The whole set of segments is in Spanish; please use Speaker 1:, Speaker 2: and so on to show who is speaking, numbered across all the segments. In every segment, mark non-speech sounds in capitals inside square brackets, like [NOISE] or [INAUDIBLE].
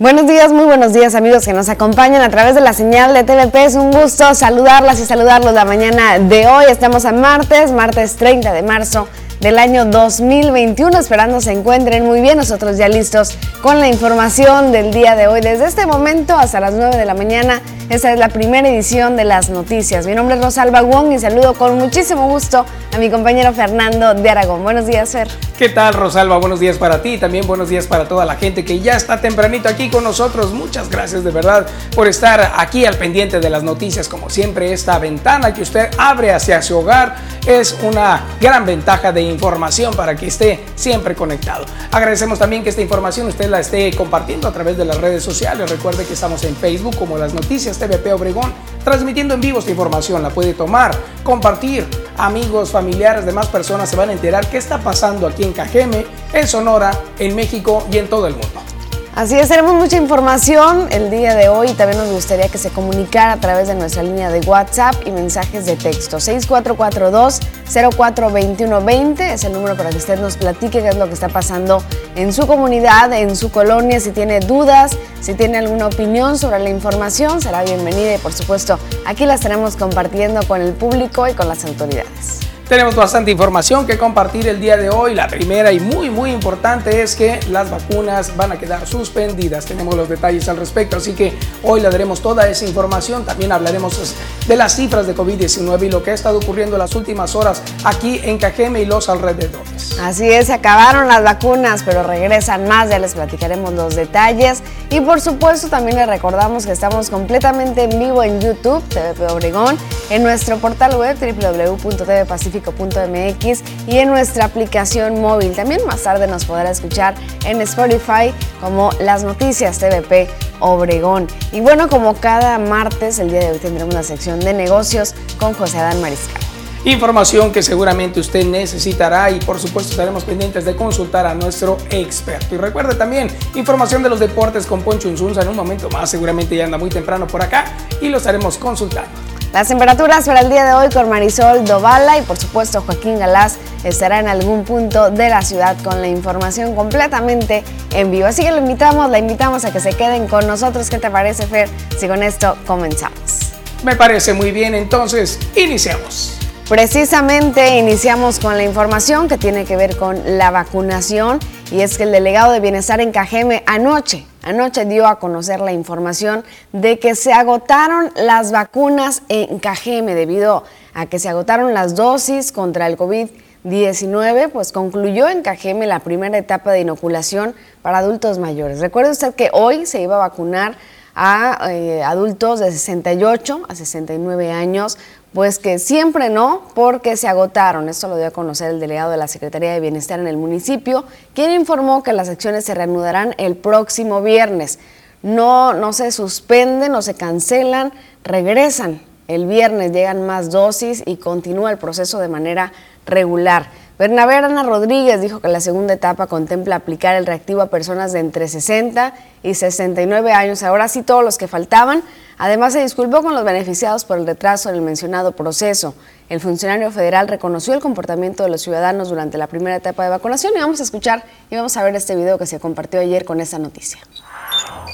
Speaker 1: Buenos días, muy buenos días amigos que nos acompañan a través de la señal de TVP. Es un gusto saludarlas y saludarlos la mañana de hoy. Estamos a martes, martes 30 de marzo del año 2021. Esperando se encuentren muy bien. Nosotros ya listos con la información del día de hoy. Desde este momento hasta las 9 de la mañana, esta es la primera edición de las noticias. Mi nombre es Rosalba Wong y saludo con muchísimo gusto a mi compañero Fernando de Aragón. Buenos días, Fer.
Speaker 2: ¿Qué tal, Rosalba? Buenos días para ti y también buenos días para toda la gente que ya está tempranito aquí con nosotros. Muchas gracias de verdad por estar aquí al pendiente de las noticias. Como siempre, esta ventana que usted abre hacia su hogar es una gran ventaja de información para que esté siempre conectado. Agradecemos también que esta información usted la esté compartiendo a través de las redes sociales. Recuerde que estamos en Facebook como las noticias TVP Obregón, transmitiendo en vivo esta información. La puede tomar, compartir. Amigos, familiares, demás personas se van a enterar qué está pasando aquí en Cajeme, en Sonora, en México y en todo el mundo.
Speaker 1: Así es, tenemos mucha información el día de hoy. También nos gustaría que se comunicara a través de nuestra línea de WhatsApp y mensajes de texto. 6442-042120 es el número para que usted nos platique qué es lo que está pasando en su comunidad, en su colonia. Si tiene dudas, si tiene alguna opinión sobre la información, será bienvenida y por supuesto aquí la estaremos compartiendo con el público y con las autoridades.
Speaker 2: Tenemos bastante información que compartir el día de hoy. La primera y muy muy importante es que las vacunas van a quedar suspendidas. Tenemos los detalles al respecto, así que hoy le daremos toda esa información. También hablaremos de las cifras de COVID-19 y lo que ha estado ocurriendo en las últimas horas aquí en Cajeme y los alrededores.
Speaker 1: Así es, acabaron las vacunas, pero regresan más. Ya les platicaremos los detalles. Y por supuesto también les recordamos que estamos completamente en vivo en YouTube, TVP Obregón, en nuestro portal web www.tvpacifico .mx y en nuestra aplicación móvil. También más tarde nos podrá escuchar en Spotify como Las Noticias TVP Obregón. Y bueno, como cada martes, el día de hoy tendremos una sección de negocios con José Adán Mariscal.
Speaker 2: Información que seguramente usted necesitará y por supuesto estaremos pendientes de consultar a nuestro experto. Y recuerde también información de los deportes con Poncho Unzunza en un momento más, seguramente ya anda muy temprano por acá y lo estaremos consultando.
Speaker 1: Las temperaturas para el día de hoy con Marisol Dovala y por supuesto Joaquín Galás estará en algún punto de la ciudad con la información completamente en vivo. Así que lo invitamos, la invitamos a que se queden con nosotros. ¿Qué te parece, Fer? Si con esto comenzamos.
Speaker 2: Me parece muy bien, entonces iniciamos.
Speaker 1: Precisamente iniciamos con la información que tiene que ver con la vacunación y es que el delegado de Bienestar en Cajeme anoche Anoche dio a conocer la información de que se agotaron las vacunas en Cajeme debido a que se agotaron las dosis contra el COVID-19, pues concluyó en Cajeme la primera etapa de inoculación para adultos mayores. Recuerde usted que hoy se iba a vacunar a eh, adultos de 68 a 69 años pues que siempre no, porque se agotaron. Esto lo dio a conocer el delegado de la Secretaría de Bienestar en el municipio, quien informó que las acciones se reanudarán el próximo viernes. No, no se suspenden, no se cancelan, regresan. El viernes llegan más dosis y continúa el proceso de manera regular. Bernabé Arana Rodríguez dijo que la segunda etapa contempla aplicar el reactivo a personas de entre 60 y 69 años, ahora sí todos los que faltaban. Además se disculpó con los beneficiados por el retraso en el mencionado proceso. El funcionario federal reconoció el comportamiento de los ciudadanos durante la primera etapa de vacunación y vamos a escuchar y vamos a ver este video que se compartió ayer con esta noticia.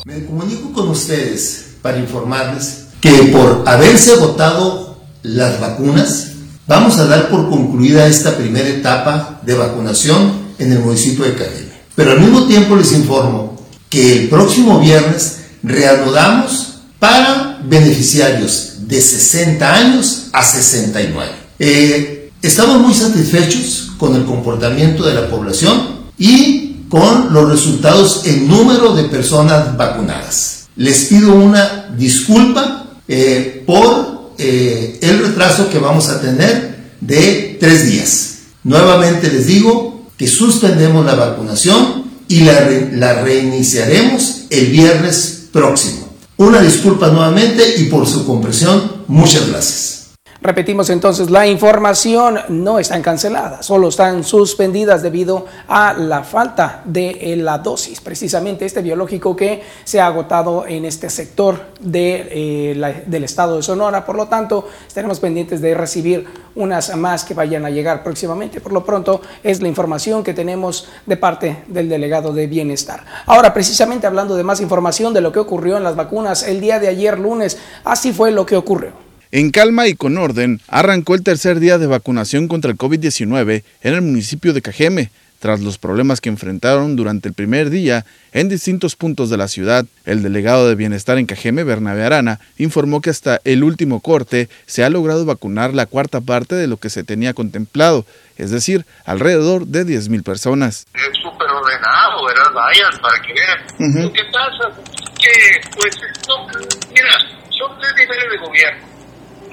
Speaker 3: Me comunico con ustedes para informarles que por haberse agotado las vacunas, Vamos a dar por concluida esta primera etapa de vacunación en el municipio de Cajeme. Pero al mismo tiempo les informo que el próximo viernes reanudamos para beneficiarios de 60 años a 69. Eh, estamos muy satisfechos con el comportamiento de la población y con los resultados en número de personas vacunadas. Les pido una disculpa eh, por eh, el retraso que vamos a tener de tres días. Nuevamente les digo que suspendemos la vacunación y la, la reiniciaremos el viernes próximo. Una disculpa nuevamente y por su comprensión, muchas gracias.
Speaker 2: Repetimos entonces, la información no están cancelada, solo están suspendidas debido a la falta de eh, la dosis, precisamente este biológico que se ha agotado en este sector de, eh, del estado de Sonora. Por lo tanto, estaremos pendientes de recibir unas más que vayan a llegar próximamente. Por lo pronto, es la información que tenemos de parte del delegado de Bienestar. Ahora, precisamente hablando de más información de lo que ocurrió en las vacunas el día de ayer lunes, así fue lo que ocurrió.
Speaker 4: En calma y con orden, arrancó el tercer día de vacunación contra el COVID-19 en el municipio de Cajeme, tras los problemas que enfrentaron durante el primer día en distintos puntos de la ciudad. El delegado de Bienestar en Cajeme, Bernabé Arana, informó que hasta el último corte se ha logrado vacunar la cuarta parte de lo que se tenía contemplado, es decir, alrededor de 10.000 personas.
Speaker 5: Es súper ordenado, ¿verdad? Vayan para que vean. Lo que pasa que, pues, no, mira, son tres niveles de gobierno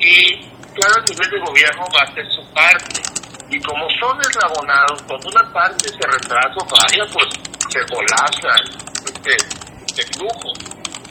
Speaker 5: y cada nivel de gobierno va a hacer su parte. Y como son eslabonados, cuando una parte se retrasa vaya, pues se colapsa este, este flujo.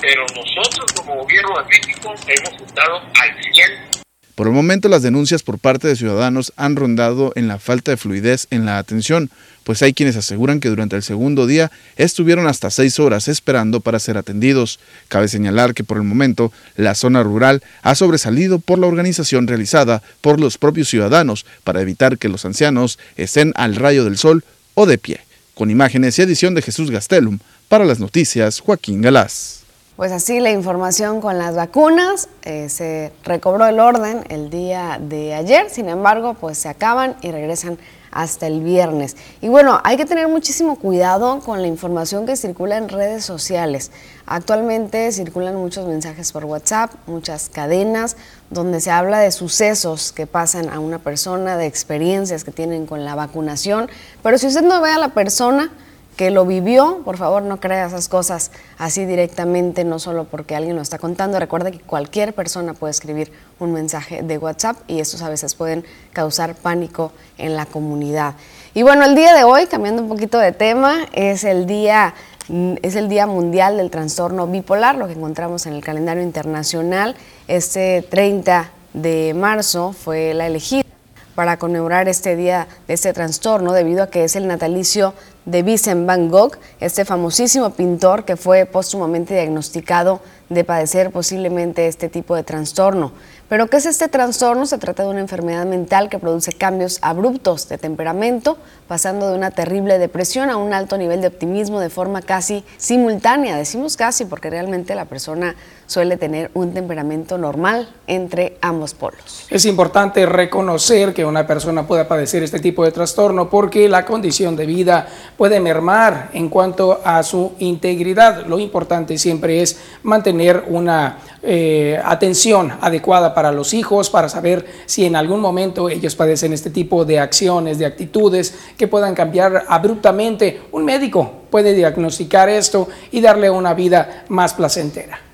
Speaker 5: Pero nosotros como gobierno de México hemos estado al 100
Speaker 4: por el momento las denuncias por parte de ciudadanos han rondado en la falta de fluidez en la atención, pues hay quienes aseguran que durante el segundo día estuvieron hasta seis horas esperando para ser atendidos. Cabe señalar que por el momento la zona rural ha sobresalido por la organización realizada por los propios ciudadanos para evitar que los ancianos estén al rayo del sol o de pie. Con imágenes y edición de Jesús Gastelum, para las noticias Joaquín Galás.
Speaker 1: Pues así la información con las vacunas, eh, se recobró el orden el día de ayer, sin embargo, pues se acaban y regresan hasta el viernes. Y bueno, hay que tener muchísimo cuidado con la información que circula en redes sociales. Actualmente circulan muchos mensajes por WhatsApp, muchas cadenas, donde se habla de sucesos que pasan a una persona, de experiencias que tienen con la vacunación, pero si usted no ve a la persona, que lo vivió, por favor no crea esas cosas así directamente, no solo porque alguien lo está contando. Recuerda que cualquier persona puede escribir un mensaje de WhatsApp y estos a veces pueden causar pánico en la comunidad. Y bueno, el día de hoy, cambiando un poquito de tema, es el día es el Día Mundial del Trastorno Bipolar, lo que encontramos en el calendario internacional. Este 30 de marzo fue la elegida para conmemorar este día de este trastorno debido a que es el natalicio de Vincent Van Gogh, este famosísimo pintor que fue póstumamente diagnosticado de padecer posiblemente este tipo de trastorno. Pero ¿qué es este trastorno? Se trata de una enfermedad mental que produce cambios abruptos de temperamento, pasando de una terrible depresión a un alto nivel de optimismo de forma casi simultánea. Decimos casi porque realmente la persona suele tener un temperamento normal entre ambos polos.
Speaker 2: Es importante reconocer que una persona pueda padecer este tipo de trastorno porque la condición de vida puede mermar en cuanto a su integridad. Lo importante siempre es mantener una eh, atención adecuada para los hijos, para saber si en algún momento ellos padecen este tipo de acciones, de actitudes que puedan cambiar abruptamente. Un médico puede diagnosticar esto y darle una vida más placentera.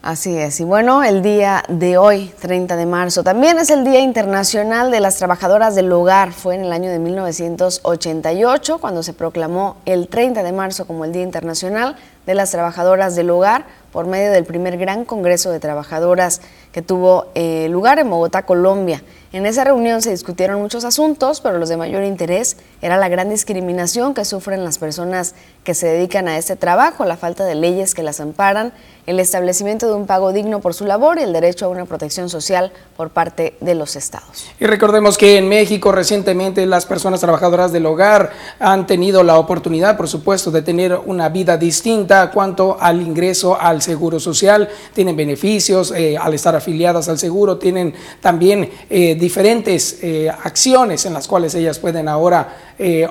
Speaker 1: Así es. Y bueno, el día de hoy, 30 de marzo, también es el Día Internacional de las Trabajadoras del Hogar. Fue en el año de 1988 cuando se proclamó el 30 de marzo como el Día Internacional de las Trabajadoras del Hogar por medio del primer gran Congreso de Trabajadoras que tuvo eh, lugar en Bogotá, Colombia. En esa reunión se discutieron muchos asuntos, pero los de mayor interés era la gran discriminación que sufren las personas que se dedican a este trabajo, la falta de leyes que las amparan, el establecimiento de un pago digno por su labor y el derecho a una protección social por parte de los estados.
Speaker 2: Y recordemos que en México recientemente las personas trabajadoras del hogar han tenido la oportunidad, por supuesto, de tener una vida distinta cuanto al ingreso al seguro social, tienen beneficios eh, al estar afiliadas al seguro, tienen también eh, diferentes eh, acciones en las cuales ellas pueden ahora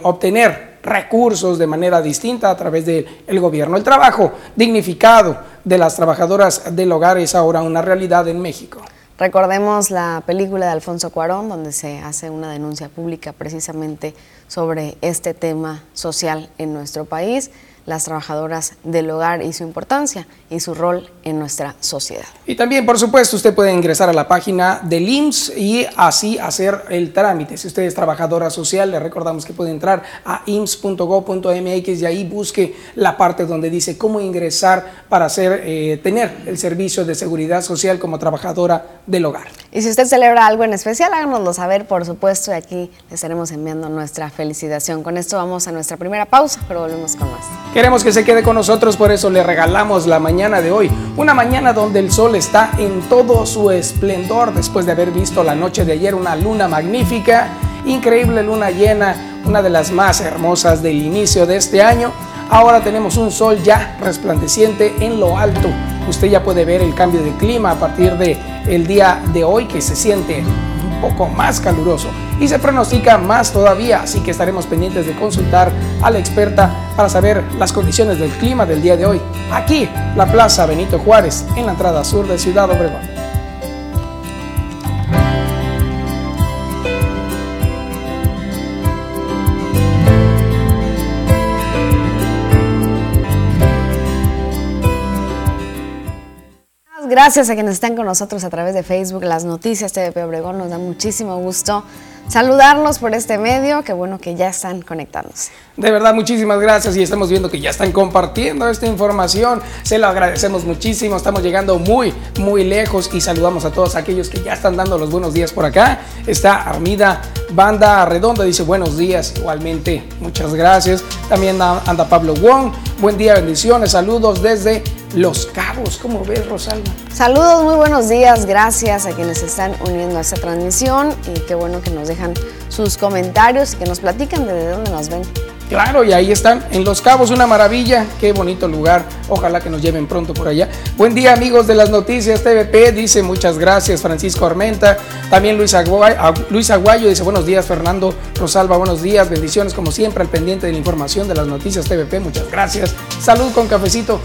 Speaker 2: obtener recursos de manera distinta a través del gobierno. El trabajo dignificado de las trabajadoras del hogar es ahora una realidad en México.
Speaker 1: Recordemos la película de Alfonso Cuarón, donde se hace una denuncia pública precisamente sobre este tema social en nuestro país. Las trabajadoras del hogar y su importancia y su rol en nuestra sociedad.
Speaker 2: Y también, por supuesto, usted puede ingresar a la página del IMSS y así hacer el trámite. Si usted es trabajadora social, le recordamos que puede entrar a ims.go.mx y ahí busque la parte donde dice cómo ingresar para hacer, eh, tener el servicio de seguridad social como trabajadora del hogar.
Speaker 1: Y si usted celebra algo en especial, háganoslo saber, por supuesto, y aquí le estaremos enviando nuestra felicitación. Con esto vamos a nuestra primera pausa, pero volvemos con más.
Speaker 2: Queremos que se quede con nosotros, por eso le regalamos la mañana de hoy. Una mañana donde el sol está en todo su esplendor después de haber visto la noche de ayer una luna magnífica, increíble luna llena, una de las más hermosas del inicio de este año. Ahora tenemos un sol ya resplandeciente en lo alto. Usted ya puede ver el cambio de clima a partir de el día de hoy que se siente poco más caluroso y se pronostica más todavía, así que estaremos pendientes de consultar a la experta para saber las condiciones del clima del día de hoy. Aquí, la Plaza Benito Juárez, en la entrada sur de Ciudad Obregón.
Speaker 1: Gracias a quienes están con nosotros a través de Facebook, las noticias TVP Obregón. Nos da muchísimo gusto saludarlos por este medio. Qué bueno que ya están conectándose.
Speaker 2: De verdad, muchísimas gracias y estamos viendo que ya están compartiendo esta información. Se lo agradecemos muchísimo. Estamos llegando muy, muy lejos y saludamos a todos aquellos que ya están dando los buenos días por acá. Está Armida Banda Redonda, dice buenos días igualmente. Muchas gracias. También anda Pablo Wong. Buen día, bendiciones. Saludos desde los Cabos. ¿Cómo ves, Rosalba?
Speaker 1: Saludos, muy buenos días. Gracias a quienes están uniendo a esta transmisión y qué bueno que nos dejan sus comentarios y que nos platican desde dónde nos ven.
Speaker 2: Claro, y ahí están, en Los Cabos, una maravilla, qué bonito lugar, ojalá que nos lleven pronto por allá. Buen día amigos de las noticias TVP, dice muchas gracias Francisco Armenta, también Luis Aguayo, Luis Aguayo dice buenos días Fernando Rosalba, buenos días, bendiciones como siempre al pendiente de la información de las noticias TVP, muchas gracias. Salud con cafecito.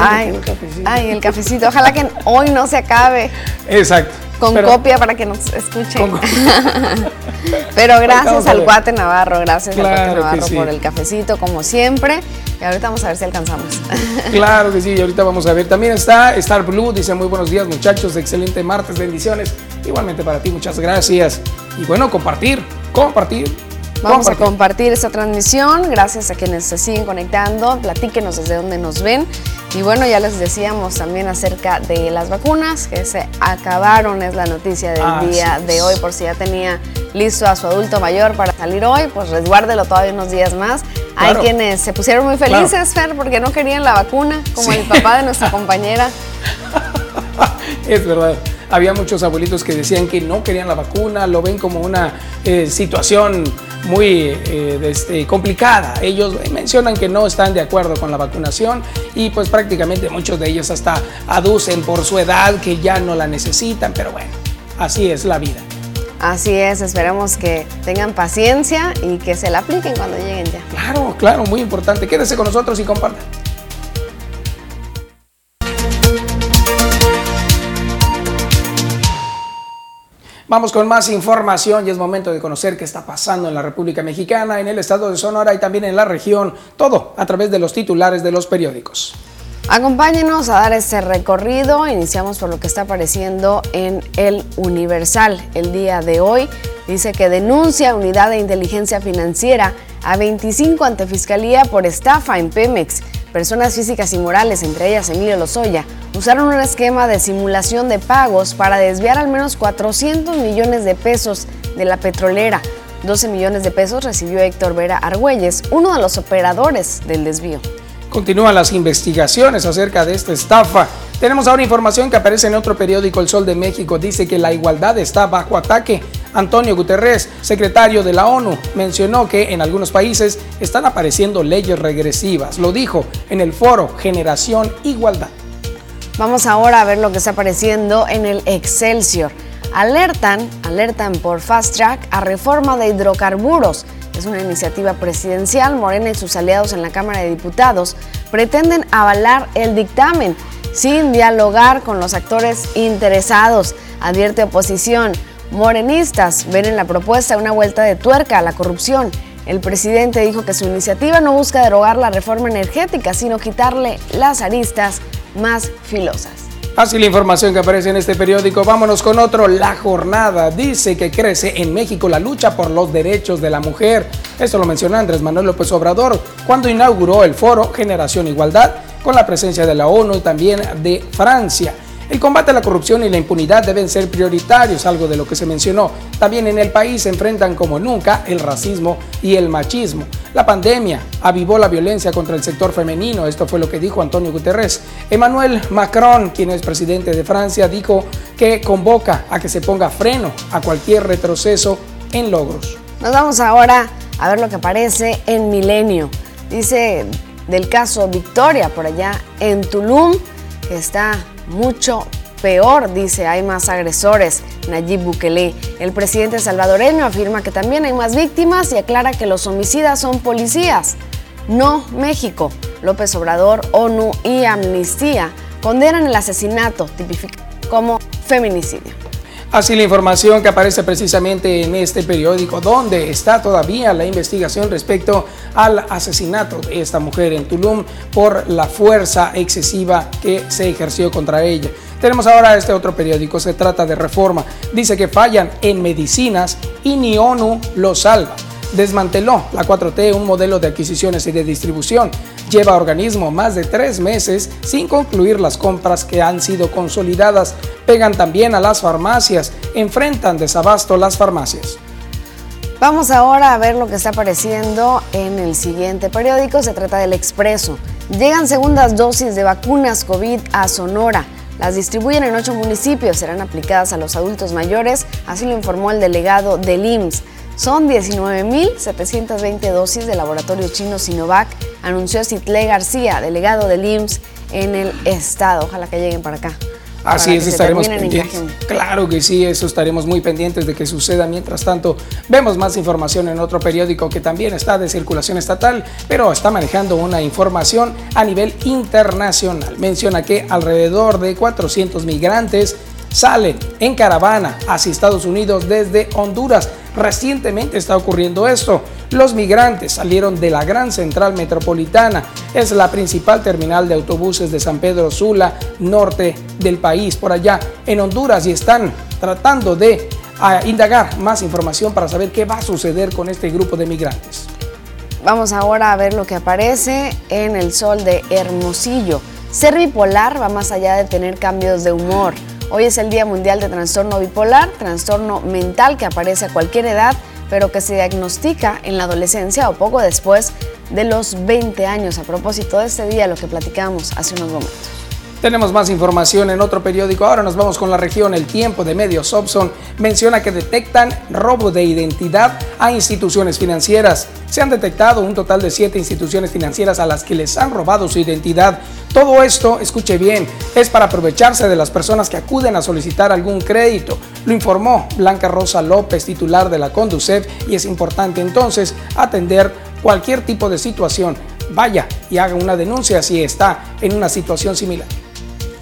Speaker 1: Ay, el cafecito? ay, el cafecito. Ojalá que hoy no se acabe.
Speaker 2: Exacto.
Speaker 1: Con copia para que nos escuchen. [LAUGHS] Pero gracias al Cuate Navarro, gracias al Cuate Navarro por el cafecito, como siempre. Y ahorita vamos a ver si alcanzamos. [LAUGHS]
Speaker 2: Claro que sí, y ahorita vamos a ver. También está Star Blue, dice muy buenos días muchachos, excelente martes, bendiciones. Igualmente para ti, muchas gracias. Y bueno, compartir, compartir
Speaker 1: Vamos a compartir esta transmisión. Gracias a quienes se siguen conectando. Platíquenos desde dónde nos ven. Y bueno, ya les decíamos también acerca de las vacunas que se acabaron, es la noticia del día de hoy, por si ya tenía listo a su adulto mayor para salir hoy, pues resguárdelo todavía unos días más. Hay quienes se pusieron muy felices, Fer, porque no querían la vacuna, como el papá de nuestra compañera. [LAUGHS]
Speaker 2: es verdad había muchos abuelitos que decían que no querían la vacuna, lo ven como una eh, situación muy eh, este, complicada. Ellos mencionan que no están de acuerdo con la vacunación y pues prácticamente muchos de ellos hasta aducen por su edad que ya no la necesitan, pero bueno, así es la vida.
Speaker 1: Así es, esperamos que tengan paciencia y que se la apliquen cuando lleguen ya.
Speaker 2: Claro, claro, muy importante. Quédese con nosotros y compartan. Vamos con más información y es momento de conocer qué está pasando en la República Mexicana, en el estado de Sonora y también en la región, todo a través de los titulares de los periódicos.
Speaker 1: Acompáñenos a dar este recorrido. Iniciamos por lo que está apareciendo en el Universal el día de hoy. Dice que denuncia Unidad de Inteligencia Financiera a 25 ante Fiscalía por estafa en Pemex. Personas físicas y morales, entre ellas Emilio Lozoya, usaron un esquema de simulación de pagos para desviar al menos 400 millones de pesos de la petrolera. 12 millones de pesos recibió Héctor Vera Argüelles, uno de los operadores del desvío.
Speaker 2: Continúan las investigaciones acerca de esta estafa. Tenemos ahora información que aparece en otro periódico, El Sol de México. Dice que la igualdad está bajo ataque. Antonio Guterres, secretario de la ONU, mencionó que en algunos países están apareciendo leyes regresivas. Lo dijo en el foro Generación Igualdad.
Speaker 1: Vamos ahora a ver lo que está apareciendo en el Excelsior. Alertan, alertan por Fast Track a reforma de hidrocarburos. Es una iniciativa presidencial. Morena y sus aliados en la Cámara de Diputados pretenden avalar el dictamen sin dialogar con los actores interesados, advierte oposición. Morenistas ven en la propuesta una vuelta de tuerca a la corrupción. El presidente dijo que su iniciativa no busca derogar la reforma energética, sino quitarle las aristas más filosas.
Speaker 2: Así la información que aparece en este periódico. Vámonos con otro. La jornada dice que crece en México la lucha por los derechos de la mujer. Esto lo mencionó Andrés Manuel López Obrador cuando inauguró el foro Generación Igualdad con la presencia de la ONU y también de Francia. El combate a la corrupción y la impunidad deben ser prioritarios, algo de lo que se mencionó. También en el país se enfrentan como nunca el racismo y el machismo. La pandemia avivó la violencia contra el sector femenino, esto fue lo que dijo Antonio Guterres. Emmanuel Macron, quien es presidente de Francia, dijo que convoca a que se ponga freno a cualquier retroceso en logros.
Speaker 1: Nos vamos ahora a ver lo que aparece en Milenio. Dice del caso Victoria por allá en Tulum, que está mucho peor, dice, hay más agresores. Nayib Bukele, el presidente salvadoreño, afirma que también hay más víctimas y aclara que los homicidas son policías, no México. López Obrador, ONU y Amnistía condenan el asesinato tipificado como feminicidio.
Speaker 2: Así la información que aparece precisamente en este periódico, donde está todavía la investigación respecto al asesinato de esta mujer en Tulum por la fuerza excesiva que se ejerció contra ella. Tenemos ahora este otro periódico, se trata de Reforma. Dice que fallan en medicinas y ni ONU lo salva desmanteló la 4T un modelo de adquisiciones y de distribución. Lleva a organismo más de tres meses sin concluir las compras que han sido consolidadas. Pegan también a las farmacias, enfrentan desabasto las farmacias.
Speaker 1: Vamos ahora a ver lo que está apareciendo en el siguiente periódico. Se trata del Expreso. Llegan segundas dosis de vacunas COVID a Sonora. Las distribuyen en ocho municipios, serán aplicadas a los adultos mayores, así lo informó el delegado del IMSS. Son 19.720 dosis del laboratorio chino Sinovac, anunció Citlé García, delegado del IMSS en el estado. Ojalá que lleguen para acá.
Speaker 2: Así es, estaremos pendientes. Claro que sí, eso estaremos muy pendientes de que suceda. Mientras tanto, vemos más información en otro periódico que también está de circulación estatal, pero está manejando una información a nivel internacional. Menciona que alrededor de 400 migrantes salen en caravana hacia Estados Unidos desde Honduras. Recientemente está ocurriendo esto. Los migrantes salieron de la Gran Central Metropolitana. Es la principal terminal de autobuses de San Pedro Sula, norte del país, por allá en Honduras, y están tratando de ah, indagar más información para saber qué va a suceder con este grupo de migrantes.
Speaker 1: Vamos ahora a ver lo que aparece en el sol de Hermosillo. Ser bipolar va más allá de tener cambios de humor. Hoy es el Día Mundial de Trastorno Bipolar, trastorno mental que aparece a cualquier edad, pero que se diagnostica en la adolescencia o poco después de los 20 años. A propósito de este día, lo que platicamos hace unos momentos.
Speaker 2: Tenemos más información en otro periódico. Ahora nos vamos con la región. El tiempo de medios Sobson menciona que detectan robo de identidad a instituciones financieras. Se han detectado un total de siete instituciones financieras a las que les han robado su identidad. Todo esto, escuche bien, es para aprovecharse de las personas que acuden a solicitar algún crédito. Lo informó Blanca Rosa López, titular de la Conducef, y es importante entonces atender cualquier tipo de situación. Vaya y haga una denuncia si está en una situación similar.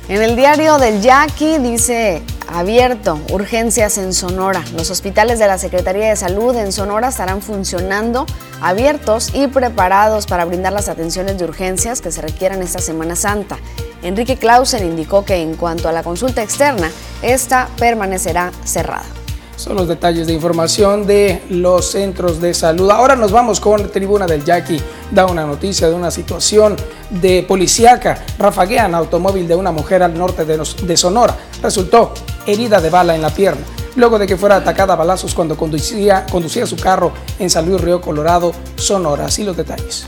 Speaker 1: En el diario del Yaqui dice abierto, urgencias en Sonora. Los hospitales de la Secretaría de Salud en Sonora estarán funcionando abiertos y preparados para brindar las atenciones de urgencias que se requieran esta Semana Santa. Enrique Clausen indicó que en cuanto a la consulta externa, esta permanecerá cerrada
Speaker 2: son los detalles de información de los centros de salud. Ahora nos vamos con Tribuna del Yaqui. Da una noticia de una situación de policíaca. Rafaguean automóvil de una mujer al norte de, Sonora. Resultó herida de bala en la pierna. Luego de que fuera atacada a balazos cuando conducía, conducía su carro en San Luis Río Colorado, Sonora. Así los detalles.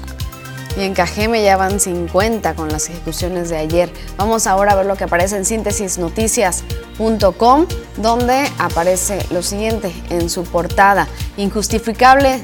Speaker 1: Y en Cajeme ya van 50 con las ejecuciones de ayer. Vamos ahora a ver lo que aparece en síntesisnoticias.com, donde aparece lo siguiente en su portada. Injustificable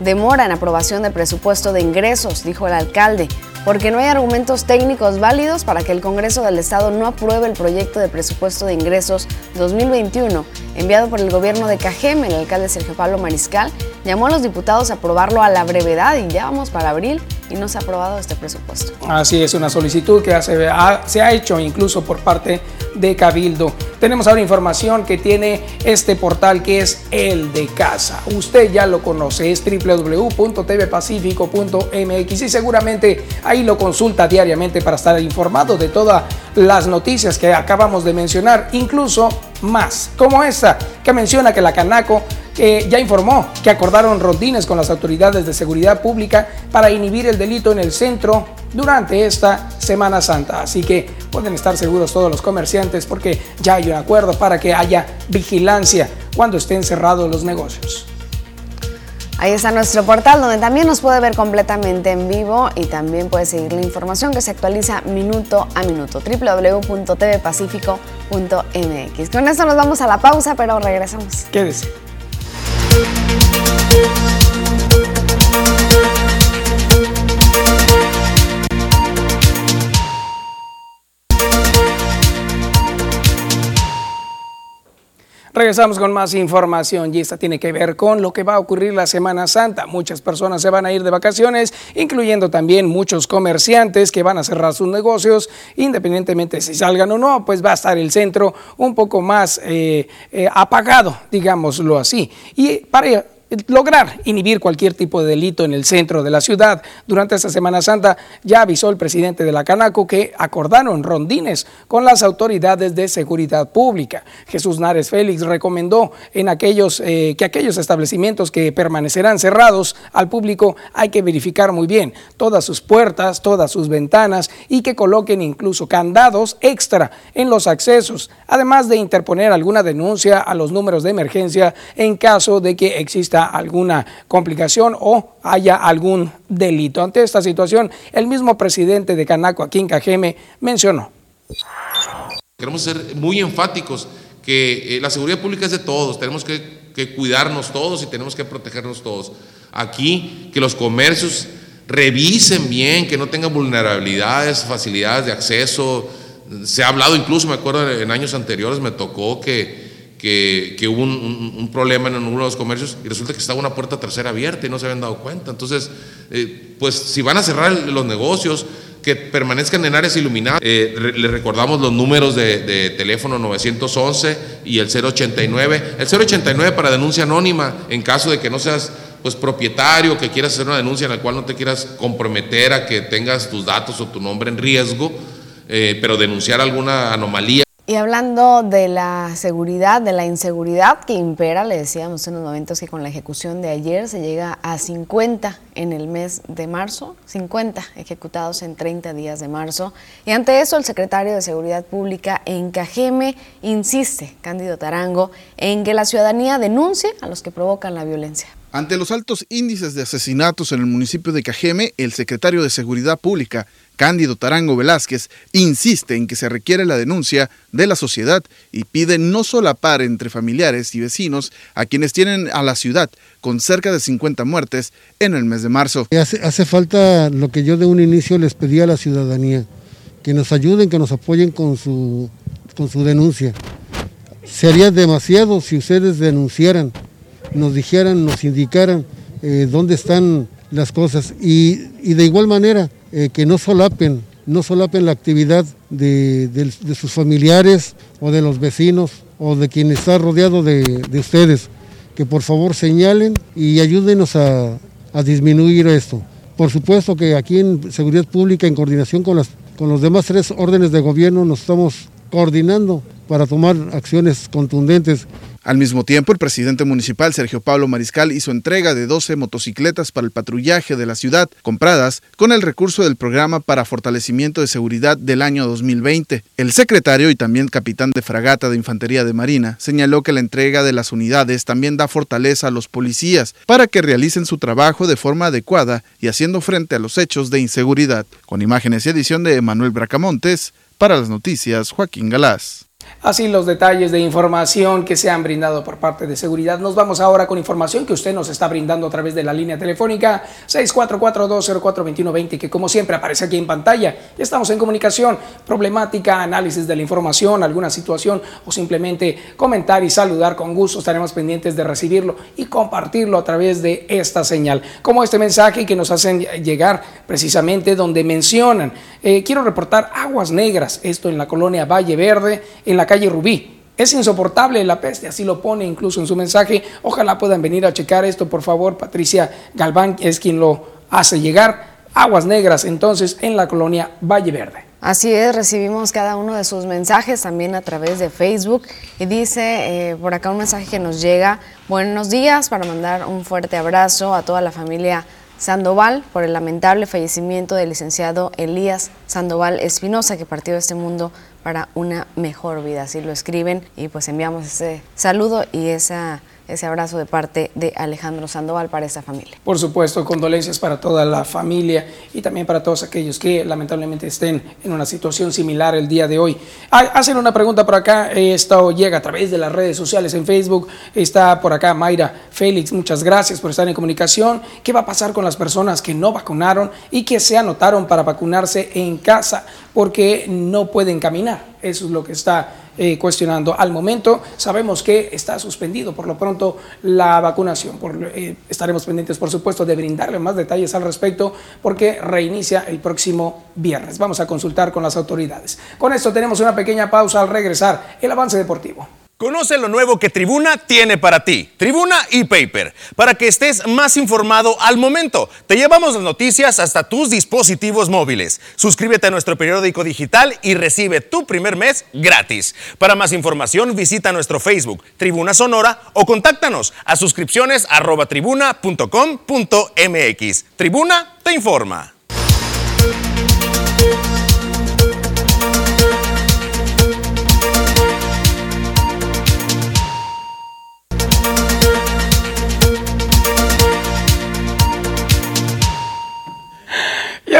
Speaker 1: demora en aprobación de presupuesto de ingresos, dijo el alcalde porque no hay argumentos técnicos válidos para que el Congreso del Estado no apruebe el proyecto de presupuesto de ingresos 2021 enviado por el gobierno de Cajeme. El alcalde Sergio Pablo Mariscal llamó a los diputados a aprobarlo a la brevedad y ya vamos para abril y no se ha aprobado este presupuesto.
Speaker 2: Así es, una solicitud que se ha hecho incluso por parte de Cabildo. Tenemos ahora información que tiene este portal que es el de casa. Usted ya lo conoce, es www.tvpacifico.mx y seguramente ahí lo consulta diariamente para estar informado de todas las noticias que acabamos de mencionar, incluso más, como esta que menciona que la Canaco ya informó que acordaron rondines con las autoridades de seguridad pública para inhibir el delito en el centro durante esta Semana Santa. Así que pueden estar seguros todos los comerciantes porque ya hay un acuerdo para que haya vigilancia cuando estén cerrados los negocios.
Speaker 1: Ahí está nuestro portal donde también nos puede ver completamente en vivo y también puede seguir la información que se actualiza minuto a minuto. www.tvpacifico.mx. Con esto nos vamos a la pausa, pero regresamos.
Speaker 2: Quédese. Regresamos con más información y esta tiene que ver con lo que va a ocurrir la Semana Santa. Muchas personas se van a ir de vacaciones, incluyendo también muchos comerciantes que van a cerrar sus negocios, independientemente si salgan o no, pues va a estar el centro un poco más eh, eh, apagado, digámoslo así. Y para lograr inhibir cualquier tipo de delito en el centro de la ciudad. Durante esta Semana Santa ya avisó el presidente de la Canaco que acordaron rondines con las autoridades de seguridad pública. Jesús Nares Félix recomendó en aquellos, eh, que aquellos establecimientos que permanecerán cerrados al público hay que verificar muy bien todas sus puertas, todas sus ventanas y que coloquen incluso candados extra en los accesos, además de interponer alguna denuncia a los números de emergencia en caso de que exista alguna complicación o haya algún delito. Ante esta situación, el mismo presidente de Canaco, aquí en Cajeme, mencionó.
Speaker 6: Queremos ser muy enfáticos que eh, la seguridad pública es de todos, tenemos que, que cuidarnos todos y tenemos que protegernos todos. Aquí, que los comercios revisen bien, que no tengan vulnerabilidades, facilidades de acceso. Se ha hablado incluso, me acuerdo en años anteriores, me tocó que que, hubo un, problema en uno de los comercios y resulta que estaba una puerta tercera abierta y no se habían dado cuenta. Entonces, eh, pues si van a cerrar los negocios, que permanezcan en áreas iluminadas. Eh, les recordamos los números de, teléfono 911 y el 089. El 089 para denuncia anónima en caso de que no seas pues propietario, que quieras hacer una denuncia en la cual no te quieras comprometer a que tengas tus datos o tu nombre en riesgo, eh, pero denunciar alguna anomalía.
Speaker 1: Y hablando de la seguridad, de la inseguridad que impera, le decíamos en los momentos que con la ejecución de ayer se llega a 50 en el mes de marzo, 50 ejecutados en 30 días de marzo. Y ante eso, el secretario de Seguridad Pública en Cajeme insiste, Cándido Tarango, en que la ciudadanía denuncie a los que provocan la violencia.
Speaker 7: Ante los altos índices de asesinatos en el municipio de Cajeme, el secretario de Seguridad Pública, Cándido Tarango Velázquez, insiste en que se requiere la denuncia de la sociedad y pide no solapar entre familiares y vecinos a quienes tienen a la ciudad con cerca de 50 muertes en el mes de marzo.
Speaker 8: Hace, hace falta lo que yo de un inicio les pedí a la ciudadanía, que nos ayuden, que nos apoyen con su, con su denuncia. Sería demasiado si ustedes denunciaran nos dijeran, nos indicaran eh, dónde están las cosas. Y, de igual manera eh, que no solapen, no solapen la actividad de, sus familiares o de los vecinos o de quien está rodeado de, ustedes, que por favor señalen y ayúdenos a, a, disminuir esto. Por supuesto que aquí en Seguridad Pública, en coordinación con, las, con los demás tres órdenes de gobierno, nos estamos coordinando para tomar acciones contundentes
Speaker 7: al mismo tiempo, el presidente municipal Sergio Pablo Mariscal hizo entrega de 12 motocicletas para el patrullaje de la ciudad, compradas con el recurso del programa para fortalecimiento de seguridad del año 2020. El secretario y también capitán de fragata de Infantería de Marina señaló que la entrega de las unidades también da fortaleza a los policías para que realicen su trabajo de forma adecuada y haciendo frente a los hechos de inseguridad. Con imágenes y edición de Emanuel Bracamontes, para las noticias Joaquín Galás.
Speaker 2: Así los detalles de información que se han brindado por parte de seguridad. Nos vamos ahora con información que usted nos está brindando a través de la línea telefónica 644-204-2120 que como siempre aparece aquí en pantalla. Ya estamos en comunicación, problemática, análisis de la información, alguna situación o simplemente comentar y saludar con gusto. Estaremos pendientes de recibirlo y compartirlo a través de esta señal. Como este mensaje que nos hacen llegar precisamente donde mencionan, eh, quiero reportar aguas negras, esto en la colonia Valle Verde en la calle Rubí. Es insoportable la peste, así lo pone incluso en su mensaje. Ojalá puedan venir a checar esto, por favor. Patricia Galván es quien lo hace llegar. Aguas negras, entonces, en la colonia Valle Verde.
Speaker 1: Así es, recibimos cada uno de sus mensajes también a través de Facebook y dice eh, por acá un mensaje que nos llega, buenos días para mandar un fuerte abrazo a toda la familia Sandoval por el lamentable fallecimiento del licenciado Elías Sandoval Espinosa que partió de este mundo para una mejor vida, así lo escriben y pues enviamos ese saludo y esa ese abrazo de parte de Alejandro Sandoval para esta familia.
Speaker 2: Por supuesto, condolencias para toda la familia y también para todos aquellos que lamentablemente estén en una situación similar el día de hoy. Hacen una pregunta por acá, esto llega a través de las redes sociales en Facebook, está por acá Mayra Félix, muchas gracias por estar en comunicación. ¿Qué va a pasar con las personas que no vacunaron y que se anotaron para vacunarse en casa porque no pueden caminar? Eso es lo que está eh, cuestionando. Al momento sabemos que está suspendido por lo pronto la vacunación. Eh, estaremos pendientes, por supuesto, de brindarle más detalles al respecto porque reinicia el próximo viernes. Vamos a consultar con las autoridades. Con esto tenemos una pequeña pausa al regresar. El avance deportivo.
Speaker 9: Conoce lo nuevo que Tribuna tiene para ti. Tribuna y Paper, para que estés más informado al momento. Te llevamos las noticias hasta tus dispositivos móviles. Suscríbete a nuestro periódico digital y recibe tu primer mes gratis. Para más información visita nuestro Facebook, Tribuna Sonora, o contáctanos a suscripciones. Tribuna te informa.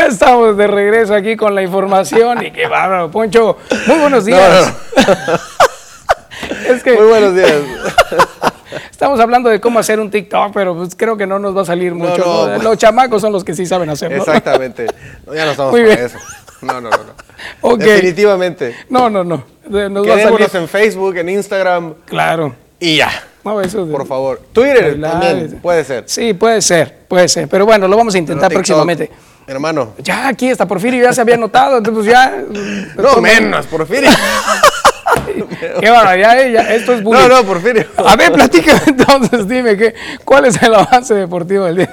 Speaker 2: Estamos de regreso aquí con la información y qué bárbaro, Poncho. Muy buenos días. [LAUGHS]
Speaker 10: es que muy buenos días. [LAUGHS]
Speaker 2: Estamos hablando de cómo hacer un TikTok, pero pues creo que no nos va a salir mucho. Los chamacos son los que sí saben hacerlo.
Speaker 10: Exactamente. ya no estamos para eso. No, no, no. Definitivamente.
Speaker 2: No, no, no.
Speaker 10: Nos Quedémonos en Facebook, en Instagram.
Speaker 2: Claro.
Speaker 10: Y ya. No, eso Por favor. Twitter también puede ser.
Speaker 2: Sí, puede ser, puede ser. Pero bueno, lo vamos a intentar próximamente.
Speaker 10: Hermano.
Speaker 2: Ya aquí está Porfirio, ya se había notado, entonces ya.
Speaker 10: No, menos, Porfirio. [LAUGHS]
Speaker 2: Qué barbaridad, eh, ya, esto es
Speaker 10: bullying. No, no, Porfirio.
Speaker 2: A ver, platícame entonces, dime, ¿qué, ¿cuál es el avance deportivo del día?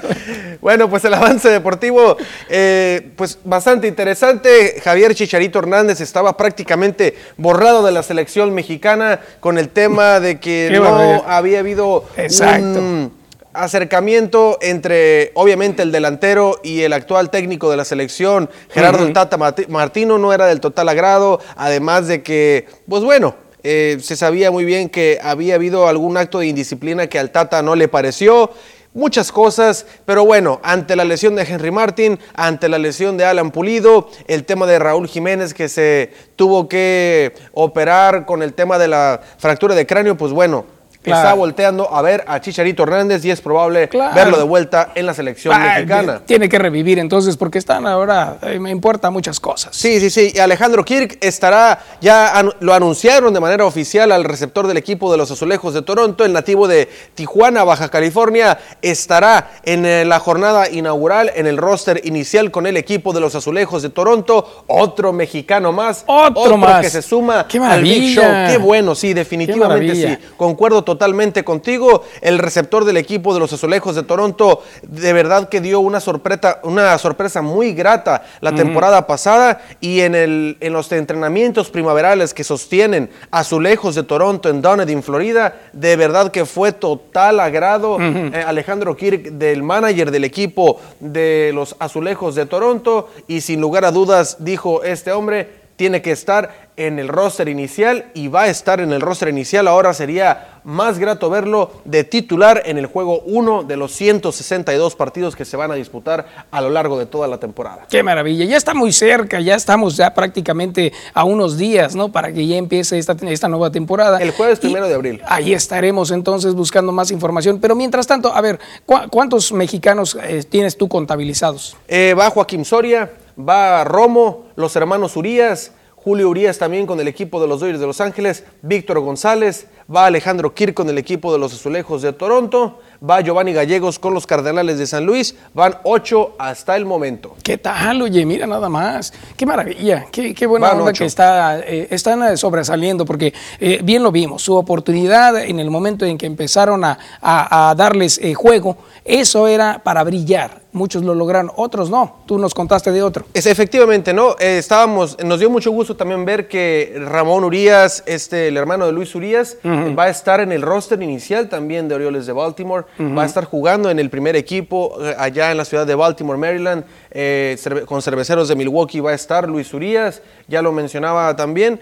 Speaker 10: Bueno, pues el avance deportivo, eh, pues bastante interesante. Javier Chicharito Hernández estaba prácticamente borrado de la selección mexicana con el tema de que no había habido
Speaker 2: Exacto. un
Speaker 10: acercamiento entre, obviamente, el delantero y el actual técnico de la selección, Gerardo Tata Martino, no era del total agrado, además de que, pues bueno, eh, se sabía muy bien que había habido algún acto de indisciplina que al Tata no le pareció. Muchas cosas, pero bueno, ante la lesión de Henry Martin, ante la lesión de Alan Pulido, el tema de Raúl Jiménez que se tuvo que operar con el tema de la fractura de cráneo, pues bueno, está volteando a ver a Chicharito Hernández y es probable verlo de vuelta en la selección mexicana.
Speaker 2: Tiene que revivir entonces porque están ahora, eh, me importa muchas cosas.
Speaker 10: Sí, sí, sí. Y Alejandro Kirk estará, ya lo anunciaron de manera oficial al receptor del equipo de los Azulejos de Toronto, el nativo de Tijuana, Baja California, estará en eh, la jornada inaugural, en el roster inicial con el equipo de los Azulejos de Toronto. Otro mexicano más.
Speaker 2: Otro, más.
Speaker 10: que se suma al Big Show. Qué bueno, sí, definitivamente sí. Concuerdo totalmente totalmente contigo. El receptor del equipo de los Azulejos de Toronto de verdad que dio una sorpresa, una sorpresa muy grata la temporada pasada y en, el, en los entrenamientos primaverales que sostienen Azulejos de Toronto en Dunedin, Florida, de verdad que fue total agrado eh, Alejandro Kirk del manager del equipo de los Azulejos de Toronto y sin lugar a dudas dijo este hombre tiene que estar en el roster inicial y va a estar en el roster inicial. Ahora sería más grato verlo de titular en el juego 1 de los 162 partidos que se van a disputar a lo largo de toda la temporada.
Speaker 2: Qué maravilla, ya está muy cerca, ya estamos ya prácticamente a unos días, ¿no? Para que ya empiece esta, esta nueva temporada.
Speaker 10: El jueves primero de abril.
Speaker 2: Ahí estaremos entonces buscando más información. Pero mientras tanto, a ver, ¿cuántos mexicanos eh, tienes tú contabilizados?
Speaker 10: Eh, va Joaquín Soria, va Romo, los hermanos Urias, Julio Urias también con el equipo de los Dodgers de Los Ángeles, Víctor González, va Alejandro Kirk con el equipo de los Azulejos de Toronto, va Giovanni Gallegos con los Cardenales de San Luis, van ocho hasta el momento.
Speaker 2: ¿Qué tal? Oye, mira nada más, qué maravilla, qué, qué buena onda que está, eh, están eh, sobresaliendo, porque eh, bien lo vimos, su oportunidad en el momento en que empezaron a, a, darles juego, eso era para brillar muchos lo lograron, otros no. Tú nos contaste de otro.
Speaker 10: Es, efectivamente, ¿no? estábamos, nos dio mucho gusto también ver que Ramón Urias, este, el hermano de Luis Urias, va a estar en el roster inicial también de Orioles de Baltimore, va a estar jugando en el primer equipo allá en la ciudad de Baltimore, Maryland, con cerveceros de Milwaukee va a estar Luis Urias, ya lo mencionaba también.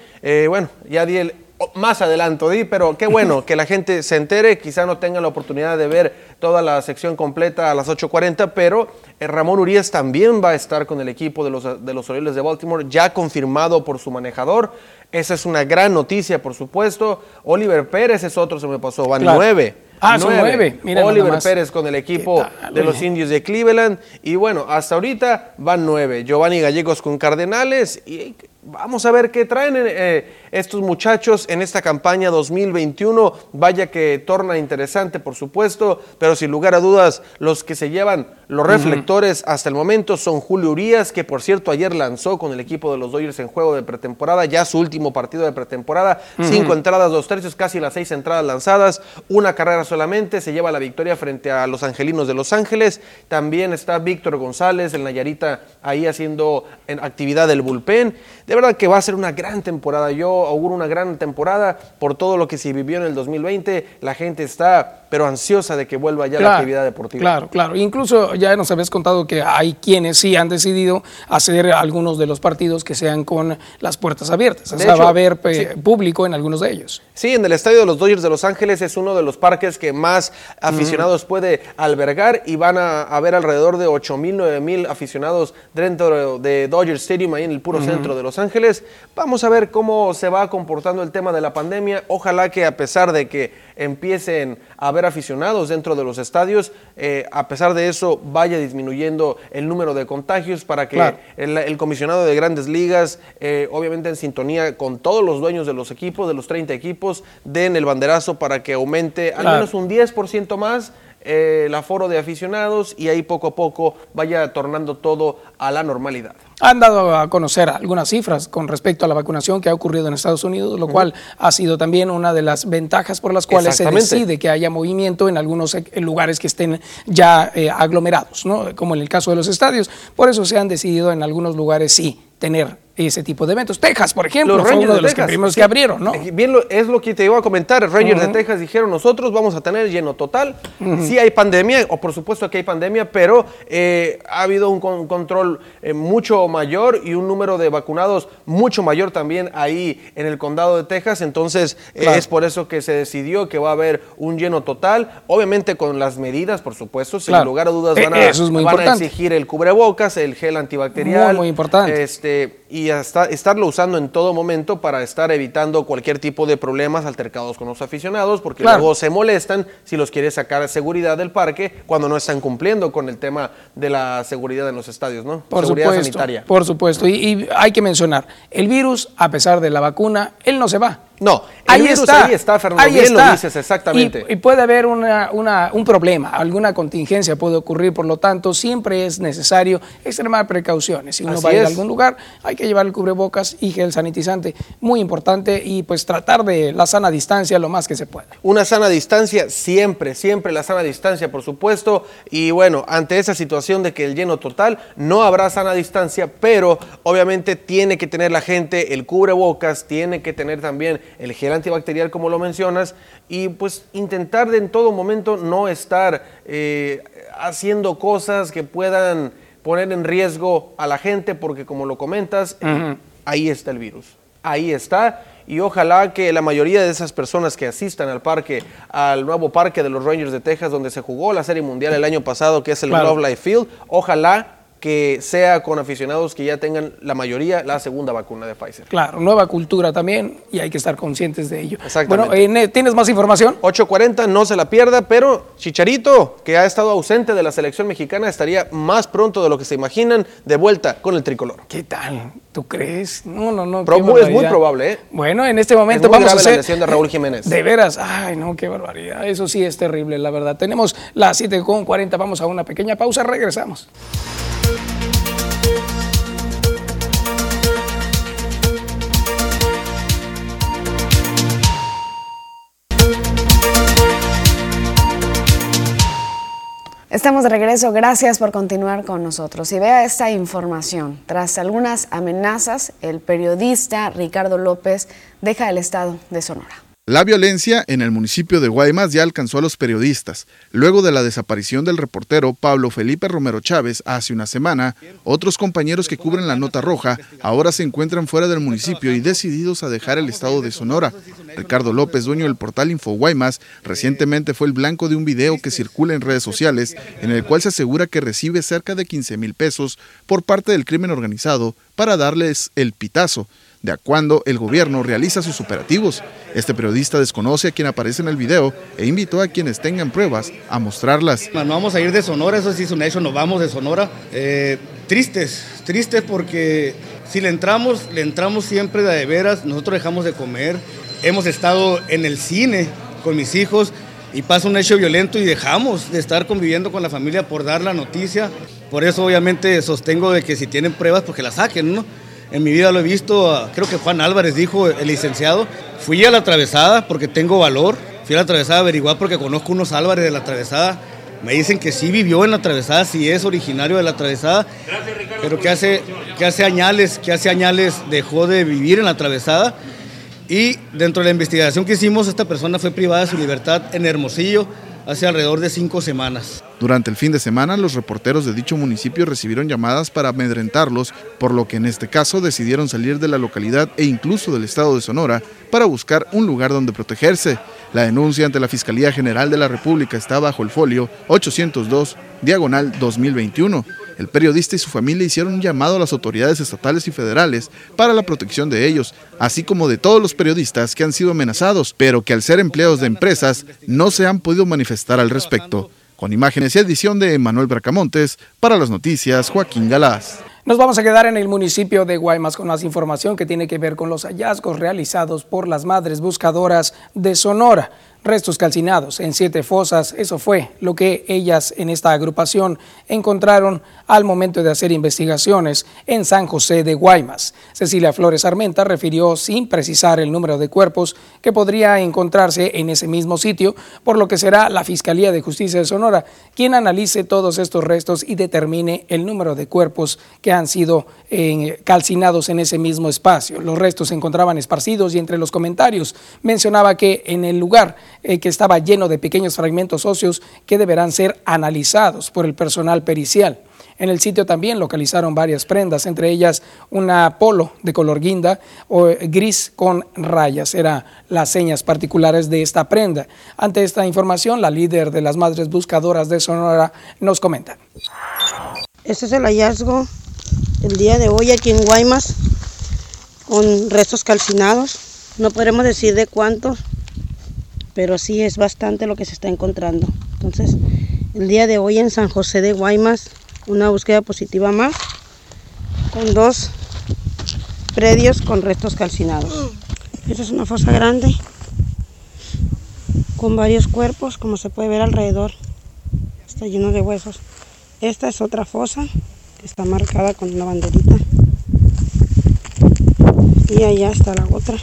Speaker 10: bueno, ya di el, más adelanto di, pero qué bueno [LAUGHS] que la gente se entere, quizá no tengan la oportunidad de ver toda la sección completa a las 8.40, pero eh, Ramón Urias también va a estar con el equipo de los, de los Orioles de Baltimore, ya confirmado por su manejador. Esa es una gran noticia, por supuesto. Oliver Pérez es otro, se me pasó, van nueve.
Speaker 2: Ah, son nueve.
Speaker 10: Oliver Pérez con el equipo de los indios de Cleveland. Y bueno, hasta ahorita van nueve. Giovanni Gallegos con Cardenales. Y vamos a ver qué traen. Eh, estos muchachos en esta campaña 2021. Vaya que torna interesante, por supuesto, pero sin lugar a dudas, los que se llevan los reflectores hasta el momento son Julio Urias, que por cierto ayer lanzó con el equipo de los Dodgers en juego de pretemporada, ya su último partido de pretemporada, cinco entradas, dos tercios, casi las seis entradas lanzadas, una carrera solamente, se lleva la victoria frente a los Angelinos de Los Ángeles. También está Víctor González, el Nayarita, ahí haciendo actividad del bullpen. De verdad que va a ser una gran temporada. Yo auguro una gran temporada por todo lo que se vivió en el 2020. La gente está, pero ansiosa de que vuelva ya la actividad deportiva.
Speaker 2: Claro, claro. Incluso ya nos habías contado que hay quienes sí han decidido hacer algunos de los partidos que sean con las puertas abiertas. O sea, va a haber eh, público en algunos de ellos.
Speaker 10: Sí, en el estadio de los Dodgers de Los Ángeles es uno de los parques que más aficionados puede albergar y van a haber alrededor de 8 mil, 9 mil aficionados dentro de Dodger Stadium, ahí en el puro centro de Los Ángeles. Vamos a ver cómo se va comportando el tema de la pandemia. Ojalá que a pesar de que empiecen a haber aficionados dentro de los estadios, eh, a pesar de eso vaya disminuyendo el número de contagios para que el, comisionado de grandes ligas, eh, obviamente en sintonía con todos los dueños de los equipos, de los 30 equipos, den el banderazo para que aumente al menos un 10% más eh, el aforo de aficionados y ahí poco a poco vaya tornando todo a la normalidad.
Speaker 2: Han dado a conocer algunas cifras con respecto a la vacunación que ha ocurrido en Estados Unidos, lo cual ha sido también una de las ventajas por las cuales se decide que haya movimiento en algunos e, lugares que estén ya eh, aglomerados, ¿no? como en el caso de los estadios. Por eso se han decidido en algunos lugares sí tener ese tipo de eventos. Texas, por ejemplo,
Speaker 10: los fue
Speaker 2: uno
Speaker 10: de,
Speaker 2: los primeros que abrieron, ¿no?
Speaker 10: Eh, bien, es lo que te iba a comentar. Rangers de Texas dijeron, nosotros vamos a tener lleno total. Sí hay pandemia, o por supuesto que hay pandemia, pero eh, ha habido un, control eh, mucho mayor y un número de vacunados mucho mayor también ahí en el condado de Texas. Entonces, es por eso que se decidió que va a haber un lleno total. Obviamente con las medidas, por supuesto, sin lugar a dudas van, a, exigir el cubrebocas, el gel antibacterial.
Speaker 2: Muy, muy importante.
Speaker 10: Este, y hasta estarlo usando en todo momento para estar evitando cualquier tipo de problemas altercados con los aficionados, porque luego se molestan si los quiere sacar seguridad del parque cuando no están cumpliendo con el tema de la seguridad en los estadios, ¿no?
Speaker 2: Por
Speaker 10: seguridad
Speaker 2: supuesto,
Speaker 10: sanitaria.
Speaker 2: Por supuesto, y hay que mencionar, el virus, a pesar de la vacuna, él no se va.
Speaker 10: No, ahí está, ahí está, Fernando, ahí bien lo dices, exactamente.
Speaker 2: Y, puede haber una, un problema, alguna contingencia puede ocurrir, por lo tanto, siempre es necesario extremar precauciones. Si uno va a ir a algún lugar, hay que llevar el cubrebocas y gel sanitizante, muy importante, y pues tratar de la sana distancia lo más que se pueda.
Speaker 10: Una sana distancia, siempre, siempre la sana distancia, por supuesto, y bueno, ante esa situación de que el lleno total, no habrá sana distancia, pero obviamente tiene que tener la gente el cubrebocas, tiene que tener también el gel antibacterial como lo mencionas, y pues intentar de en todo momento no estar eh, haciendo cosas que puedan poner en riesgo a la gente, porque como lo comentas, ahí está el virus, ahí está. Y ojalá que la mayoría de esas personas que asistan al parque, al nuevo parque de los Rangers de Texas, donde se jugó la Serie Mundial el año pasado, que es el Love Life Field, ojalá que sea con aficionados que ya tengan la mayoría la segunda vacuna de Pfizer.
Speaker 2: Claro, nueva cultura también y hay que estar conscientes de ello.
Speaker 10: Exactamente.
Speaker 2: Bueno, eh, ¿tienes más información?
Speaker 10: 8.40, no se la pierda, pero Chicharito, que ha estado ausente de la selección mexicana, estaría más pronto de lo que se imaginan de vuelta con el tricolor.
Speaker 2: ¿Qué tal? ¿Tú crees? No, no, no.
Speaker 10: es muy probable, ¿eh?
Speaker 2: Bueno, en este momento vamos a hacer...
Speaker 10: la lesión de Raúl Jiménez.
Speaker 2: De veras, ay, no, qué barbaridad. Eso sí es terrible, la verdad. Tenemos las 7.40, vamos a una pequeña pausa, regresamos.
Speaker 1: Estamos de regreso, gracias por continuar con nosotros. Y vea esta información. Tras algunas amenazas, el periodista Ricardo López deja el estado de Sonora.
Speaker 4: La violencia en el municipio de Guaymas ya alcanzó a los periodistas. Luego de la desaparición del reportero Pablo Felipe Romero Chávez hace una semana, otros compañeros que cubren la nota roja ahora se encuentran fuera del municipio y decididos a dejar el estado de Sonora. Ricardo López, dueño del portal Info Guaymas, recientemente fue el blanco de un video que circula en redes sociales en el cual se asegura que recibe cerca de 15 mil pesos por parte del crimen organizado para darles el pitazo de a cuándo el gobierno realiza sus operativos. Este periodista desconoce a quien aparece en el video e invitó a quienes tengan pruebas a mostrarlas.
Speaker 11: No vamos a ir de Sonora, eso sí es un hecho, nos vamos de Sonora. Eh, tristes, tristes porque si le entramos, le entramos siempre de, veras, nosotros dejamos de comer, hemos estado en el cine con mis hijos y pasa un hecho violento y dejamos de estar conviviendo con la familia por dar la noticia. Por eso obviamente sostengo de que si tienen pruebas, pues las saquen, ¿no? En mi vida lo he visto, creo que Juan Álvarez dijo, el licenciado, fui a la atravesada porque tengo valor, fui a la atravesada a averiguar porque conozco unos Álvarez de la atravesada, me dicen que sí vivió en la atravesada, sí es originario de la atravesada, pero que hace, que hace añales, que hace añales dejó de vivir en la atravesada. Y dentro de la investigación que hicimos esta persona fue privada de su libertad en Hermosillo hace alrededor de cinco semanas.
Speaker 4: Durante el fin de semana, los reporteros de dicho municipio recibieron llamadas para amedrentarlos, por lo que en este caso decidieron salir de la localidad e incluso del estado de Sonora para buscar un lugar donde protegerse. La denuncia ante la Fiscalía General de la República está bajo el folio 802, diagonal 2021. El periodista y su familia hicieron un llamado a las autoridades estatales y federales para la protección de ellos, así como de todos los periodistas que han sido amenazados, pero que al ser empleados de empresas no se han podido manifestar al respecto. Con imágenes y edición de Manuel Bracamontes, para las noticias Joaquín Galás.
Speaker 2: Nos vamos a quedar en el municipio de Guaymas con más información que tiene que ver con los hallazgos realizados por las madres buscadoras de Sonora restos calcinados en siete fosas. Eso fue lo que ellas en esta agrupación encontraron al momento de hacer investigaciones en San José de Guaymas. Cecilia Flores Armenta refirió sin precisar el número de cuerpos que podría encontrarse en ese mismo sitio, por lo que será la Fiscalía de Justicia de Sonora quien analice todos estos restos y determine el número de cuerpos que han sido eh, calcinados en ese mismo espacio. Los restos se encontraban esparcidos y entre los comentarios mencionaba que en el lugar eh, que estaba lleno de pequeños fragmentos óseos que deberán ser analizados por el personal pericial. En el sitio también localizaron varias prendas, entre ellas una polo de color guinda o gris con rayas. Eran las señas particulares de esta prenda. Ante esta información, la líder de las Madres Buscadoras de Sonora nos comenta.
Speaker 12: Este es el hallazgo el día de hoy aquí en Guaymas con restos calcinados. No podremos decir de cuántos, pero sí es bastante lo que se está encontrando. Entonces, el día de hoy en San José de Guaymas, una búsqueda positiva más, con dos predios con restos calcinados. Esta es una fosa grande, con varios cuerpos, como se puede ver alrededor. Está lleno de huesos. Esta es otra fosa, que está marcada con una banderita. Y allá está la otra.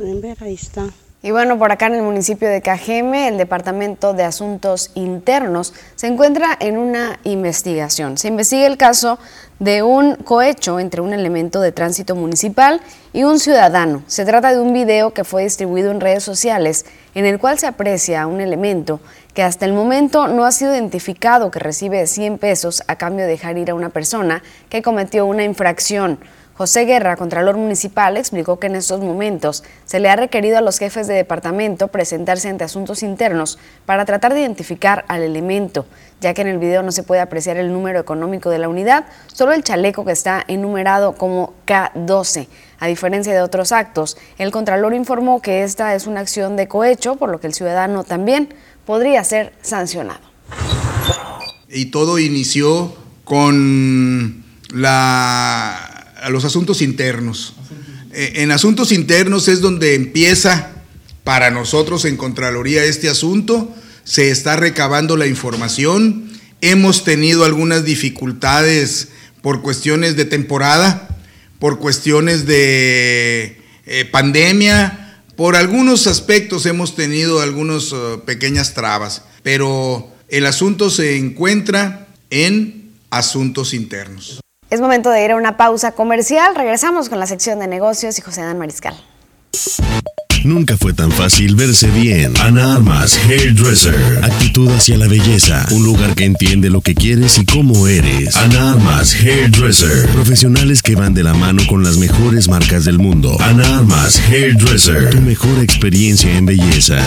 Speaker 12: Pueden ver, ahí está.
Speaker 1: Y bueno, por acá en el municipio de Cajeme, el Departamento de Asuntos Internos se encuentra en una investigación. Se investiga el caso de un cohecho entre un elemento de tránsito municipal y un ciudadano. Se trata de un video que fue distribuido en redes sociales en el cual se aprecia a un elemento que hasta el momento no ha sido identificado que recibe 100 pesos a cambio de dejar ir a una persona que cometió una infracción. José Guerra, Contralor Municipal, explicó que en estos momentos se le ha requerido a los jefes de departamento presentarse ante asuntos internos para tratar de identificar al elemento, ya que en el video no se puede apreciar el número económico de la unidad, solo el chaleco que está enumerado como K12. A diferencia de otros actos, el Contralor informó que esta es una acción de cohecho, por lo que el ciudadano también podría ser sancionado.
Speaker 13: Y todo inició con la a los asuntos internos. Eh, en asuntos internos es donde empieza para nosotros en Contraloría este asunto, se está recabando la información, hemos tenido algunas dificultades por cuestiones de temporada, por cuestiones de eh, pandemia, por algunos aspectos hemos tenido algunas uh, pequeñas trabas, pero el asunto se encuentra en asuntos internos.
Speaker 1: Es momento de ir a una pausa comercial. Regresamos con la sección de negocios y José Dan Mariscal.
Speaker 14: Nunca fue tan fácil verse bien. Ana Armas, Hairdresser. Actitud hacia la belleza. Un lugar que entiende lo que quieres y cómo eres. Ana Armas, Hairdresser. Profesionales que van de la mano con las mejores marcas del mundo. Ana Armas, Hairdresser. Tu mejor experiencia en belleza.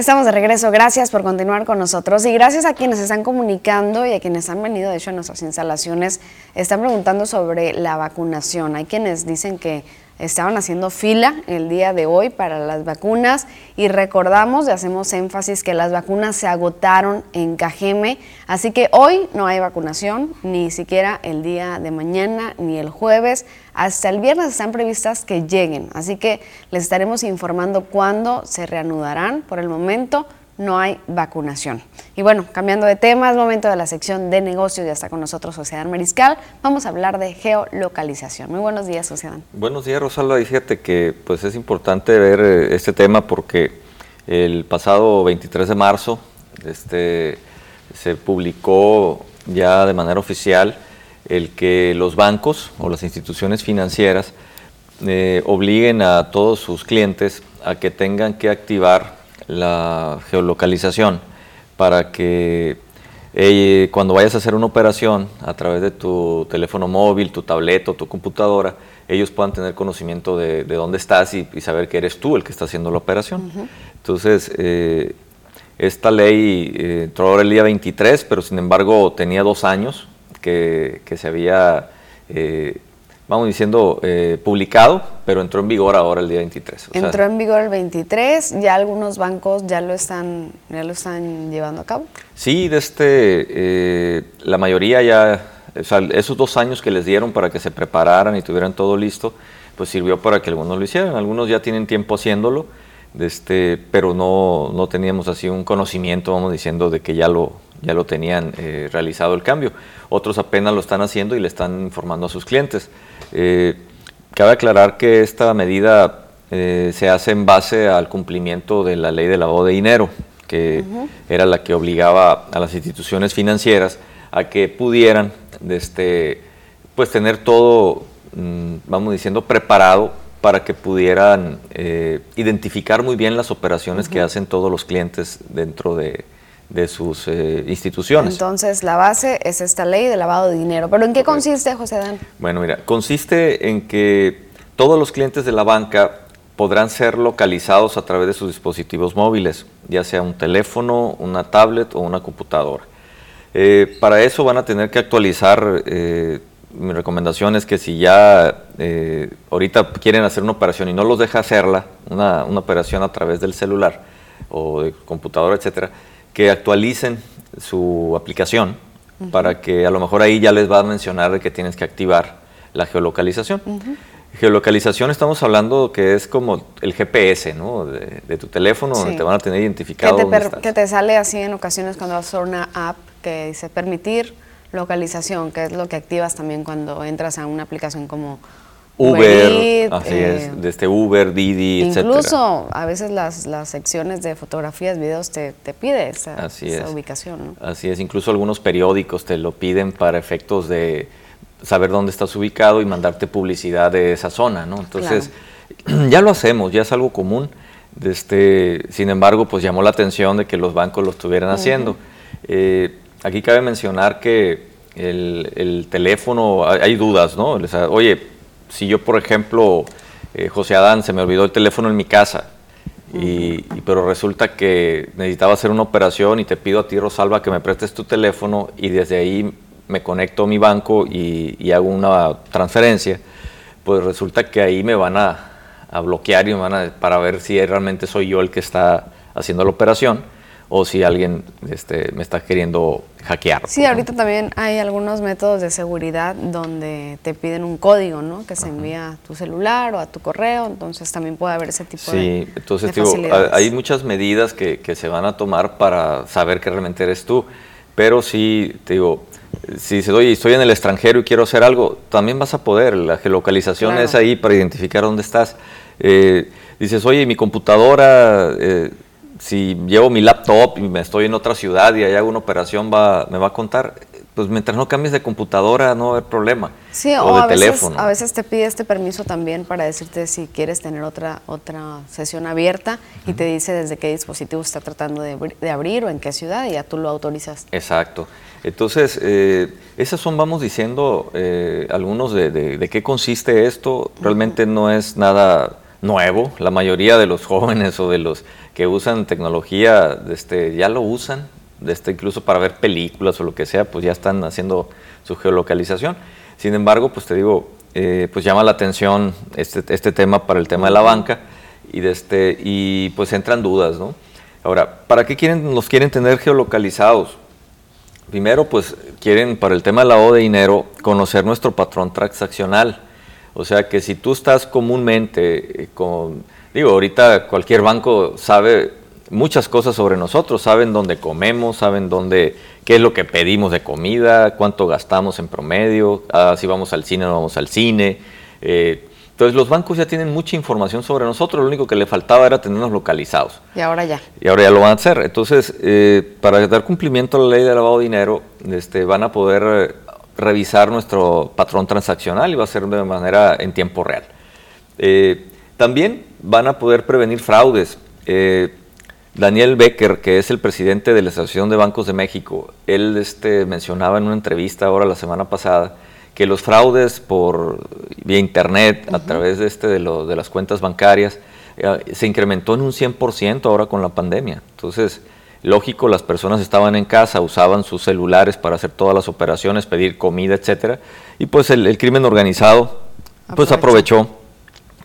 Speaker 1: Estamos de regreso, gracias por continuar con nosotros. Y gracias a quienes están comunicando y a quienes han venido. De hecho a nuestras instalaciones, están preguntando sobre la vacunación. Hay quienes dicen que estaban haciendo fila el día de hoy para las vacunas y recordamos y hacemos énfasis que las vacunas se agotaron en Cajeme, así que hoy no hay vacunación, ni siquiera el día de mañana ni el jueves. Hasta el viernes están previstas que lleguen, así que les estaremos informando cuándo se reanudarán. Por el momento no hay vacunación. Y bueno, cambiando de tema, es momento de la sección de negocios. Ya está con nosotros Sociedad Mariscal. Vamos a hablar de geolocalización. Muy buenos días, Sociedad.
Speaker 15: Buenos días, Rosalba. Y que pues es importante ver eh, este tema porque el pasado 23 de marzo este, se publicó ya de manera oficial el que los bancos o las instituciones financieras eh, obliguen a todos sus clientes a que tengan que activar la geolocalización para que eh, cuando vayas a hacer una operación a través de tu teléfono móvil, tu tableta o tu computadora, ellos puedan tener conocimiento de, dónde estás y, saber que eres tú el que está haciendo la operación. Entonces, eh, esta ley eh, entró ahora el día 23, pero sin embargo tenía dos años que, que se había vamos diciendo, eh, publicado, pero entró en vigor ahora el día 23.
Speaker 1: entró en vigor el 23, ya algunos bancos ya lo están, ya lo están llevando a cabo.
Speaker 15: Sí, de este, eh, la mayoría ya, o sea, esos dos años que les dieron para que se prepararan y tuvieran todo listo, pues sirvió para que algunos lo hicieran. Algunos ya tienen tiempo haciéndolo, de este, pero no, no teníamos así un conocimiento, vamos diciendo, de que ya lo, ya lo tenían eh, realizado el cambio. Otros apenas lo están haciendo y le están informando a sus clientes. Eh, cabe aclarar que esta medida eh, se hace en base al cumplimiento de la ley de lavado de dinero, que era la que obligaba a las instituciones financieras a que pudieran este, pues tener todo, mm, vamos diciendo, preparado para que pudieran identificar muy bien las operaciones que hacen todos los clientes dentro de, de sus eh, instituciones.
Speaker 1: Entonces, la base es esta ley de lavado de dinero. ¿Pero en qué consiste, José Dan?
Speaker 15: Bueno, mira, consiste en que todos los clientes de la banca podrán ser localizados a través de sus dispositivos móviles, ya sea un teléfono, una tablet o una computadora. Eh, para eso van a tener que actualizar, eh, mi recomendación es que si ya ahorita quieren hacer una operación y no los deja hacerla, una, una operación a través del celular o de computadora, etcétera, que actualicen su aplicación para que a lo mejor ahí ya les va a mencionar de que tienes que activar la geolocalización. Geolocalización estamos hablando que es como el GPS ¿no? de, tu teléfono, donde te van a tener identificado.
Speaker 1: Que
Speaker 15: te,
Speaker 1: que te sale así en ocasiones cuando vas a una app que dice permitir localización, que es lo que activas también cuando entras a una aplicación como
Speaker 15: Uber, así es, eh, desde Uber, Didi,
Speaker 1: etc. Incluso a veces las, las, secciones de fotografías, videos te, te pide esa, ubicación.
Speaker 15: Así es, incluso algunos periódicos te lo piden para efectos de saber dónde estás ubicado y mandarte publicidad de esa zona, ¿no? Entonces, [CLEARS THROAT] ya lo hacemos, ya es algo común. Este, sin embargo, pues llamó la atención de que los bancos lo estuvieran haciendo. Eh, aquí cabe mencionar que el, teléfono, hay, dudas, ¿no? oye, si yo, por ejemplo, eh, José Adán, se me olvidó el teléfono en mi casa, y, pero resulta que necesitaba hacer una operación y te pido a ti, Rosalba, que me prestes tu teléfono y desde ahí me conecto a mi banco y, hago una transferencia, pues resulta que ahí me van a, bloquear y van a, para ver si realmente soy yo el que está haciendo la operación o si alguien este, me está queriendo hackear.
Speaker 1: Sí, ahorita también hay algunos métodos de seguridad donde te piden un código, ¿no? Que se envía a tu celular o a tu correo, entonces también puede haber ese tipo de
Speaker 15: Sí, entonces digo, hay muchas medidas que, que, se van a tomar para saber que realmente eres tú, pero sí, te digo, si se doy, estoy en el extranjero y quiero hacer algo, también vas a poder, la geolocalización es ahí para identificar dónde estás. Eh, dices, oye, mi computadora... Eh, si llevo mi laptop y me estoy en otra ciudad y ahí hago una operación, va, me va a contar. Pues mientras no cambies de computadora no va a haber problema.
Speaker 1: Sí, o, de a teléfono. Veces, a veces te pide este permiso también para decirte si quieres tener otra, otra sesión abierta y te dice desde qué dispositivo está tratando de, abrir o en qué ciudad y ya tú lo autorizas.
Speaker 15: Exacto. Entonces, eh, esas son, vamos diciendo, eh, algunos de, de, qué consiste esto. Realmente no es nada nuevo. La mayoría de los jóvenes o de los que usan tecnología, este, ya lo usan, este, incluso para ver películas o lo que sea, pues ya están haciendo su geolocalización. Sin embargo, pues te digo, eh, pues llama la atención este, este, tema para el tema de la banca y, de este, y pues entran dudas, ¿no? Ahora, ¿para qué quieren, nos quieren tener geolocalizados? Primero, pues quieren para el tema del lavado de dinero conocer nuestro patrón transaccional. O sea que si tú estás comúnmente eh, con Digo, ahorita cualquier banco sabe muchas cosas sobre nosotros, saben dónde comemos, saben dónde, qué es lo que pedimos de comida, cuánto gastamos en promedio, ah, si vamos al cine o no vamos al cine. Eh, entonces los bancos ya tienen mucha información sobre nosotros, lo único que le faltaba era tenernos localizados.
Speaker 1: Y ahora ya.
Speaker 15: Y ahora ya lo van a hacer. Entonces, eh, para dar cumplimiento a la ley de lavado de dinero, este, van a poder eh, revisar nuestro patrón transaccional y va a ser de manera en tiempo real. también van a poder prevenir fraudes. Eh, Daniel Becker, que es el presidente de la Asociación de Bancos de México, él este, mencionaba en una entrevista ahora la semana pasada que los fraudes por vía internet, a través de, este, de, de las cuentas bancarias, eh, se incrementó en un 100% ahora con la pandemia. Entonces, lógico, las personas estaban en casa, usaban sus celulares para hacer todas las operaciones, pedir comida, etcétera, y pues el, crimen organizado pues aprovechó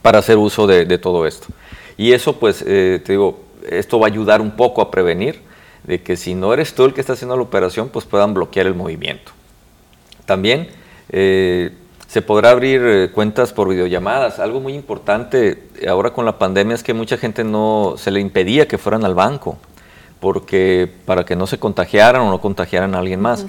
Speaker 15: para hacer uso de, todo esto. Y eso, pues, eh, te digo, esto va a ayudar un poco a prevenir de que si no eres tú el que está haciendo la operación, pues puedan bloquear el movimiento. También eh, se podrá abrir eh, cuentas por videollamadas. Algo muy importante ahora con la pandemia es que mucha gente no se le impedía que fueran al banco, porque para que no se contagiaran o no contagiaran a alguien más.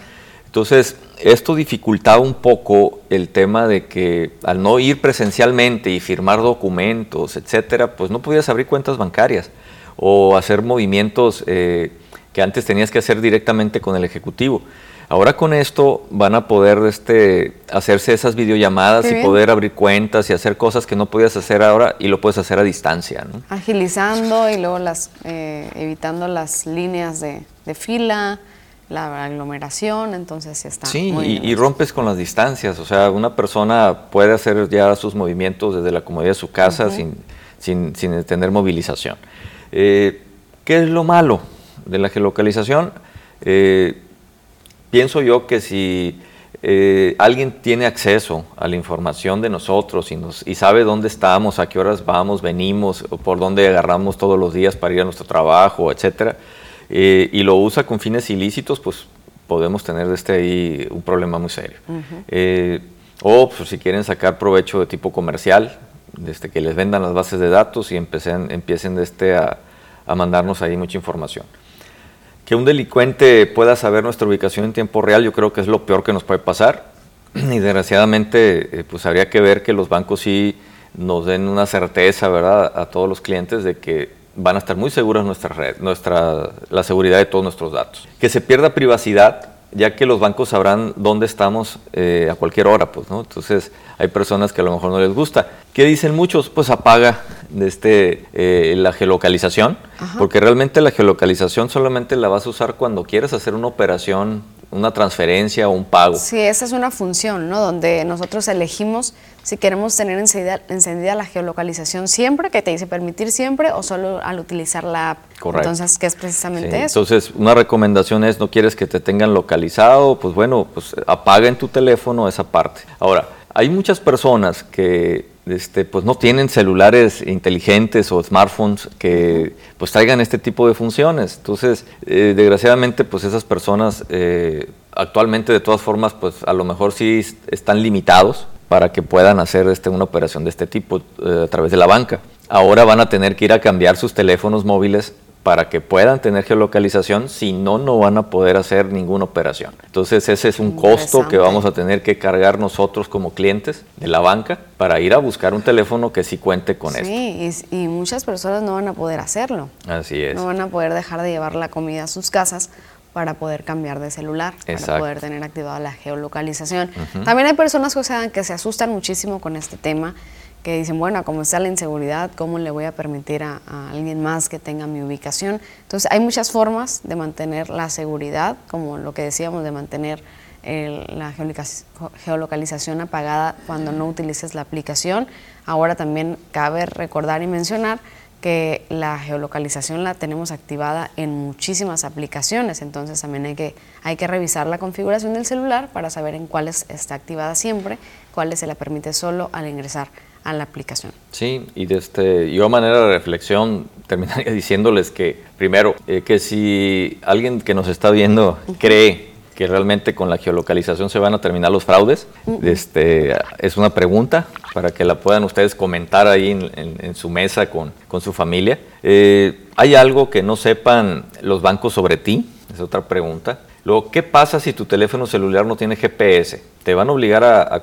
Speaker 15: Entonces, esto dificultaba un poco el tema de que al no ir presencialmente y firmar documentos, etcétera, pues no podías abrir cuentas bancarias o hacer movimientos eh, que antes tenías que hacer directamente con el ejecutivo. Ahora con esto van a poder este, hacerse esas videollamadas y poder abrir cuentas y hacer cosas que no podías hacer ahora y lo puedes hacer a distancia.
Speaker 1: Agilizando y luego las, eh, evitando las líneas de, de fila la aglomeración, entonces está.
Speaker 15: Sí, y, rompes con las distancias, o sea, una persona puede hacer ya sus movimientos desde la comodidad de su casa sin, sin, sin, tener movilización. Eh, ¿Qué es lo malo de la geolocalización? Eh, pienso yo que si eh, alguien tiene acceso a la información de nosotros y, nos, y sabe dónde estamos, a qué horas vamos, venimos, o por dónde agarramos todos los días para ir a nuestro trabajo, etcétera, eh, y lo usa con fines ilícitos, pues podemos tener este ahí un problema muy serio. Eh, o pues, si quieren sacar provecho de tipo comercial, desde que les vendan las bases de datos y empiecen, empiecen este a, a, mandarnos ahí mucha información. Que un delincuente pueda saber nuestra ubicación en tiempo real, yo creo que es lo peor que nos puede pasar. [CLEARS THROAT] Y desgraciadamente, eh, pues habría que ver que los bancos sí nos den una certeza, ¿verdad?, a todos los clientes de que van a estar muy seguras nuestra red, nuestra, la seguridad de todos nuestros datos. Que se pierda privacidad, ya que los bancos sabrán dónde estamos eh, a cualquier hora, pues, ¿no? Entonces, hay personas que a lo mejor no les gusta. ¿Qué dicen muchos? Pues apaga este, eh, la geolocalización, porque realmente la geolocalización solamente la vas a usar cuando quieres hacer una operación una transferencia o un pago.
Speaker 1: Sí, esa es una función, ¿no? Donde nosotros elegimos si queremos tener encendida, encendida, la geolocalización siempre, que te dice permitir siempre, o solo al utilizar la app.
Speaker 15: Correcto.
Speaker 1: Entonces, ¿qué es precisamente eso?
Speaker 15: Entonces, una recomendación es, no quieres que te tengan localizado, pues bueno, pues apaga en tu teléfono esa parte. Ahora, hay muchas personas que este, pues no tienen celulares inteligentes o smartphones que pues traigan este tipo de funciones. Entonces, eh, desgraciadamente, pues esas personas eh, actualmente de todas formas, pues a lo mejor sí están limitados para que puedan hacer este, una operación de este tipo eh, a través de la banca. Ahora van a tener que ir a cambiar sus teléfonos móviles para que puedan tener geolocalización, si no, no van a poder hacer ninguna operación. Entonces ese es un costo que vamos a tener que cargar nosotros como clientes de la banca para ir a buscar un teléfono que sí cuente con esto.
Speaker 1: Sí, y, muchas personas no van a poder hacerlo.
Speaker 15: Así es.
Speaker 1: No van a poder dejar de llevar la comida a sus casas para poder cambiar de celular, para poder tener activada la geolocalización. También hay personas que, que se asustan muchísimo con este tema que dicen, bueno, como está la inseguridad, ¿cómo le voy a permitir a, alguien más que tenga mi ubicación? Entonces, hay muchas formas de mantener la seguridad, como lo que decíamos, de mantener la geolocalización apagada cuando no utilices la aplicación. Ahora también cabe recordar y mencionar que la geolocalización la tenemos activada en muchísimas aplicaciones, entonces también hay que, hay que revisar la configuración del celular para saber en cuáles está activada siempre, cuáles se la permite solo al ingresar a la aplicación.
Speaker 15: Sí, y de este, yo a manera de reflexión [LAUGHS] terminaría diciéndoles que, primero, eh, que si alguien que nos está viendo cree que realmente con la geolocalización se van a terminar los fraudes, este, es una pregunta para que la puedan ustedes comentar ahí en, su mesa con, con su familia. Eh, ¿Hay algo que no sepan los bancos sobre ti? Es otra pregunta. Luego, ¿qué pasa si tu teléfono celular no tiene GPS? ¿Te van a obligar a,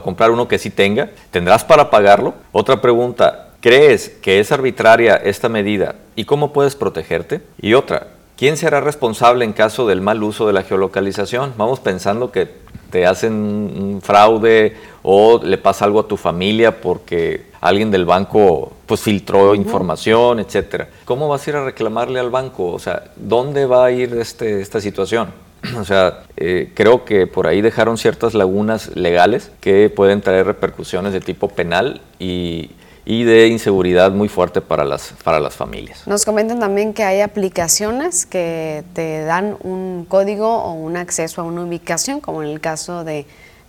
Speaker 15: comprar uno que sí tenga? ¿Tendrás para pagarlo? Otra pregunta, ¿crees que es arbitraria esta medida y cómo puedes protegerte? Y otra, ¿quién será responsable en caso del mal uso de la geolocalización? Vamos pensando que te hacen un fraude o le pasa algo a tu familia porque alguien del banco pues filtró información, etcétera. ¿Cómo vas a ir a reclamarle al banco? O sea, ¿dónde va a ir este, esta situación? [CLEARS THROAT] O sea, eh, creo que por ahí dejaron ciertas lagunas legales que pueden traer repercusiones de tipo penal y, y de inseguridad muy fuerte para las, para las familias.
Speaker 1: Nos comentan también que hay aplicaciones que te dan un código o un acceso a una ubicación, como en el caso de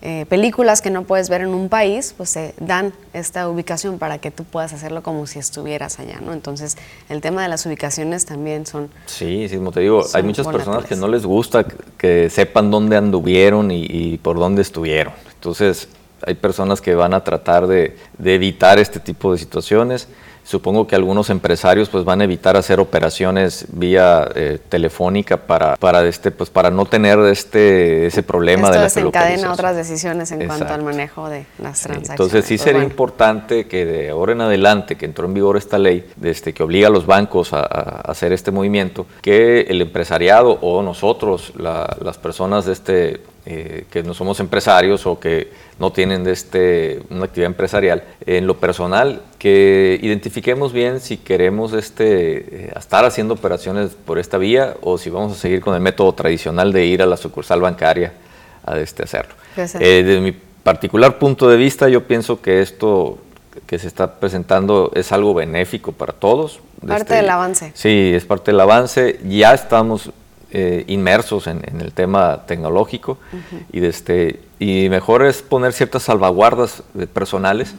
Speaker 1: eh, películas que no puedes ver en un país, pues te dan esta ubicación para que tú puedas hacerlo como si estuvieras allá, ¿no? Entonces, el tema de las ubicaciones también son...
Speaker 15: Sí, sí, como te digo, hay muchas personas que no les gusta que sepan dónde anduvieron y, por dónde estuvieron. Entonces, hay personas que van a tratar de, de evitar este tipo de situaciones. Supongo que algunos empresarios pues van a evitar hacer operaciones vía eh, telefónica para, para, este, pues, para no tener este, ese problema de la
Speaker 1: desencadena otras decisiones en cuanto al manejo de las transacciones.
Speaker 15: Entonces sí sería importante que de ahora en adelante, que entró en vigor esta ley, desde que obliga a los bancos a, hacer este movimiento, que el empresariado o nosotros, las personas de este eh, que no somos empresarios o que no tienen este, una actividad empresarial, en lo personal, que identifiquemos bien si queremos este, eh, estar haciendo operaciones por esta vía o si vamos a seguir con el método tradicional de ir a la sucursal bancaria a este, hacerlo. Eh, desde mi particular punto de vista, yo pienso que esto que se está presentando es algo benéfico para todos.
Speaker 1: Parte este, del avance.
Speaker 15: Sí, es parte del avance. Ya estamos eh, inmersos en, el tema tecnológico. Y, de este, y mejor es poner ciertas salvaguardas personales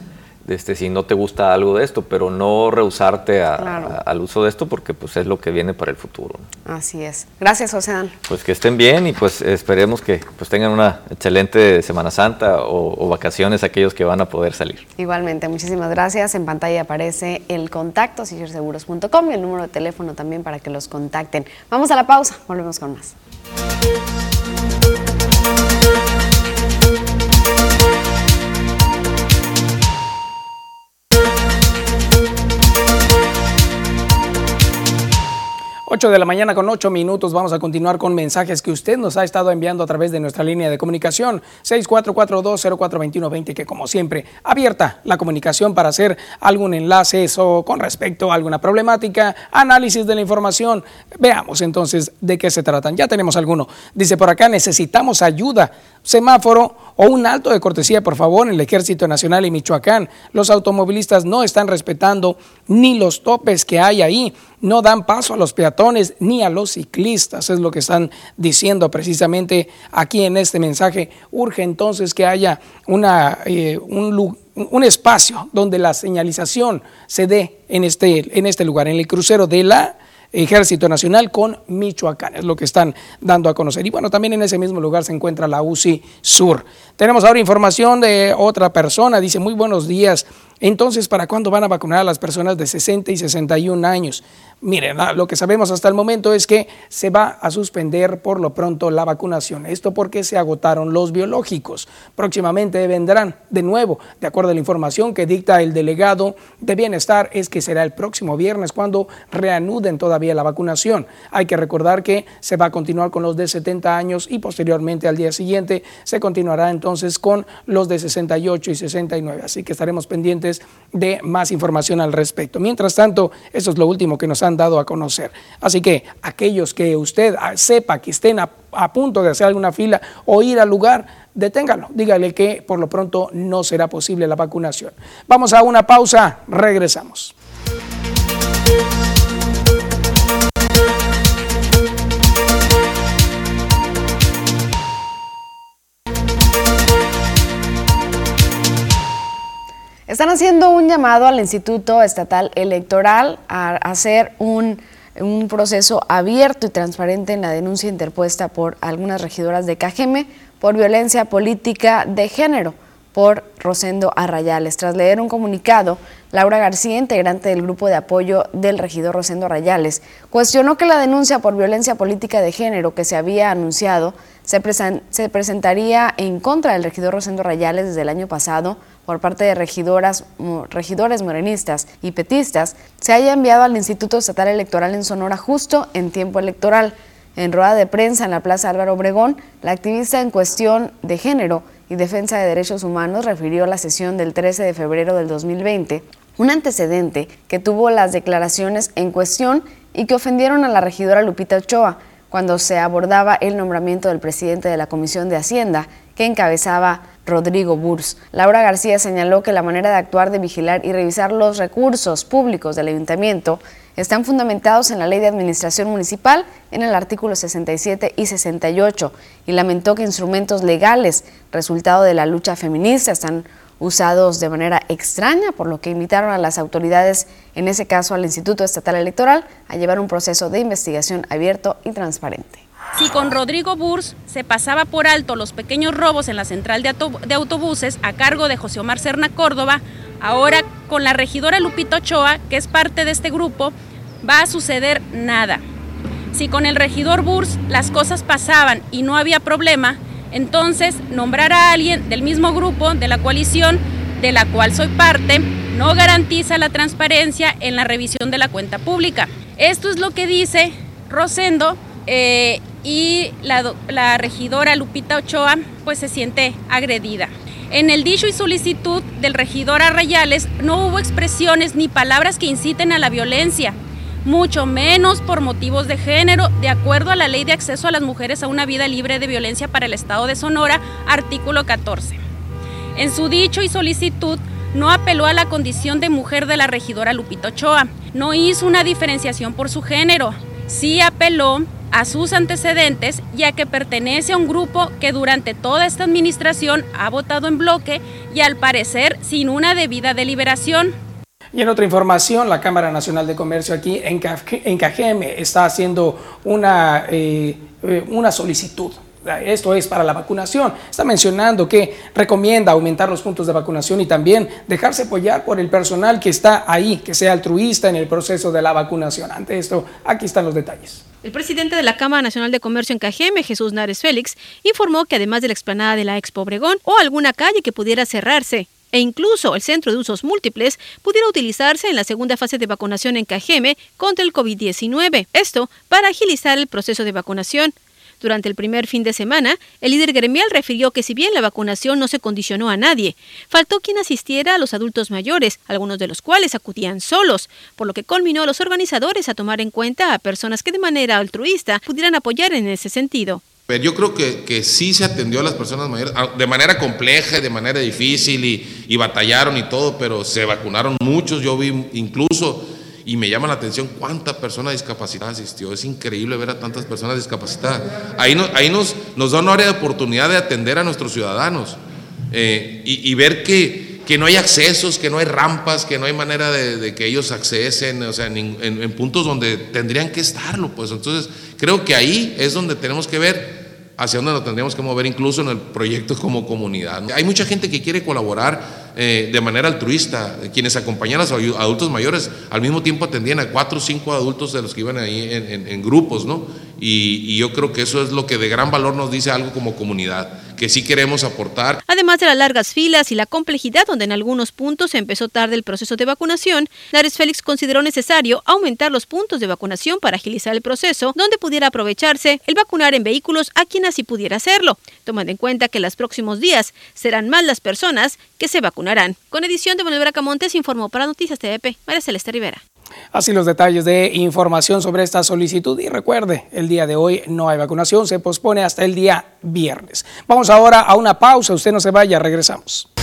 Speaker 15: este, si no te gusta algo de esto, pero no rehusarte al uso de esto porque pues es lo que viene para el futuro.
Speaker 1: Así es. Gracias, Ocean.
Speaker 15: Pues que estén bien y pues esperemos que pues tengan una excelente Semana Santa o, vacaciones aquellos que van a poder salir.
Speaker 1: Igualmente, muchísimas gracias. En pantalla aparece el contacto, seguros.com y el número de teléfono también para que los contacten. Vamos a la pausa, volvemos con más.
Speaker 2: 8 de la mañana con 8 minutos. Vamos a continuar con mensajes que usted nos ha estado enviando a través de nuestra línea de comunicación 6442042120, que como siempre, abierta la comunicación para hacer algún enlace o con respecto a alguna problemática, análisis de la información. Veamos entonces de qué se tratan. Ya tenemos alguno. Dice por acá, necesitamos ayuda. Semáforo o un alto de cortesía, por favor, en el Ejército Nacional y Michoacán. Los automovilistas no están respetando ni los topes que hay ahí no dan paso a los peatones ni a los ciclistas, es lo que están diciendo precisamente aquí en este mensaje. Urge entonces que haya una, eh, un, un, espacio donde la señalización se dé en este, en este lugar, en el crucero de la Ejército Nacional con Michoacán, es lo que están dando a conocer. Y bueno, también en ese mismo lugar se encuentra la UCI Sur. Tenemos ahora información de otra persona, dice muy buenos días. Entonces, ¿para cuándo van a vacunar a las personas de 60 y 61 años? Miren, lo que sabemos hasta el momento es que se va a suspender por lo pronto la vacunación. Esto porque se agotaron los biológicos. Próximamente vendrán de nuevo, de acuerdo a la información que dicta el delegado de bienestar, es que será el próximo viernes cuando reanuden todavía la vacunación. Hay que recordar que se va a continuar con los de 70 años y posteriormente al día siguiente se continuará entonces con los de 68 y 69. Así que estaremos pendientes de más información al respecto. Mientras tanto, eso es lo último que nos han dado a conocer. Así que aquellos que usted sepa que estén a, punto de hacer alguna fila o ir al lugar, deténgalo. Dígale que por lo pronto no será posible la vacunación. Vamos a una pausa, regresamos.
Speaker 1: Están haciendo un llamado al Instituto Estatal Electoral a hacer un, proceso abierto y transparente en la denuncia interpuesta por algunas regidoras de Cajeme por violencia política de género por Rosendo Arrayales. Tras leer un comunicado, Laura García, integrante del grupo de apoyo del regidor Rosendo Arrayales, cuestionó que la denuncia por violencia política de género que se había anunciado se, se presentaría en contra del regidor Rosendo Arrayales desde el año pasado por parte de regidoras, regidores morenistas y petistas se haya enviado al Instituto Estatal Electoral en Sonora justo en tiempo electoral. En rueda de prensa en la Plaza Álvaro Obregón, la activista en cuestión de género y defensa de derechos humanos refirió la sesión del 13 de febrero del 2020, un antecedente que tuvo las declaraciones en cuestión y que ofendieron a la regidora Lupita Ochoa cuando se abordaba el nombramiento del presidente de la Comisión de Hacienda que encabezaba Rodrigo Burs. Laura García señaló que la manera de actuar, de vigilar y revisar los recursos públicos del ayuntamiento están fundamentados en la Ley de Administración Municipal en el artículo 67 y 68 y lamentó que instrumentos legales, resultado de la lucha feminista, están usados de manera extraña, por lo que invitaron a las autoridades, en ese caso al Instituto Estatal Electoral, a llevar un proceso de investigación abierto y transparente.
Speaker 16: Si con Rodrigo Burs se pasaba por alto los pequeños robos en la central de autobuses a cargo de José Omar Serna Córdoba, ahora con la regidora Lupito Ochoa, que es parte de este grupo, va a suceder nada. Si con el regidor Burs las cosas pasaban y no había problema, entonces nombrar a alguien del mismo grupo, de la coalición, de la cual soy parte, no garantiza la transparencia en la revisión de la cuenta pública. Esto es lo que dice Rosendo eh, y la, regidora Lupita Ochoa pues se siente agredida. En el dicho y solicitud del regidor Arrayales no hubo expresiones ni palabras que inciten a la violencia, mucho menos por motivos de género, de acuerdo a la Ley de Acceso a las Mujeres a una Vida Libre de Violencia para el Estado de Sonora, artículo 14. En su dicho y solicitud no apeló a la condición de mujer de la regidora Lupita Ochoa, no hizo una diferenciación por su género, sí apeló a sus antecedentes, ya que pertenece a un grupo que durante toda esta administración ha votado en bloque y al parecer sin una debida deliberación.
Speaker 2: Y en otra información, la Cámara Nacional de Comercio aquí en, Cajeme está haciendo una, eh, eh, una solicitud esto es para la vacunación. Está mencionando que recomienda aumentar los puntos de vacunación y también dejarse apoyar por el personal que está ahí, que sea altruista en el proceso de la vacunación. Ante esto, aquí están los detalles.
Speaker 17: El presidente de la Cámara Nacional de Comercio en Cajeme, Jesús Nares Félix, informó que además de la explanada de la Expo Obregón o alguna calle que pudiera cerrarse, e incluso el Centro de Usos Múltiples pudiera utilizarse en la segunda fase de vacunación en Cajeme contra el COVID-19. Esto para agilizar el proceso de vacunación. Durante el primer fin de semana, el líder gremial refirió que si bien la vacunación no se condicionó a nadie, faltó quien asistiera a los adultos mayores, algunos de los cuales acudían solos, por lo que culminó a los organizadores a tomar en cuenta a personas que de manera altruista pudieran apoyar en ese sentido.
Speaker 6: Yo creo que, que, sí se atendió a las personas mayores de manera compleja, de manera difícil y, y, batallaron y todo, pero se vacunaron muchos. Yo vi incluso, y me llama la atención cuánta persona discapacitada asistió. Es increíble ver a tantas personas discapacitadas. Ahí, ahí nos, nos da una área de oportunidad de atender a nuestros ciudadanos eh, y, ver que, que, no hay accesos, que no hay rampas, que no hay manera de, que ellos accesen, o sea, en, en puntos donde tendrían que estarlo. Pues entonces, creo que ahí es donde tenemos que ver hacia dónde nos tendríamos que mover incluso en el proyecto como comunidad. Hay mucha gente que quiere colaborar eh, de manera altruista, quienes acompañan a los adultos mayores, al mismo tiempo atendían a cuatro o cinco adultos de los que iban ahí en, grupos, ¿no? Y yo creo que eso es lo que de gran valor nos dice algo como comunidad que sí queremos aportar.
Speaker 17: Además de las largas filas y la complejidad donde en algunos puntos se empezó tarde el proceso de vacunación, Nares Félix consideró necesario aumentar los puntos de vacunación para agilizar el proceso, donde pudiera aprovecharse el vacunar en vehículos a quien así pudiera hacerlo, tomando en cuenta que en los próximos días serán más las personas que se vacunarán. Con edición de Manuel Bracamontes informó para Noticias TVP, María Celeste Rivera.
Speaker 2: Así los detalles de información sobre esta solicitud y recuerde, el día de hoy no hay vacunación, se pospone hasta el día viernes. Vamos ahora a una pausa, usted no se vaya, regresamos.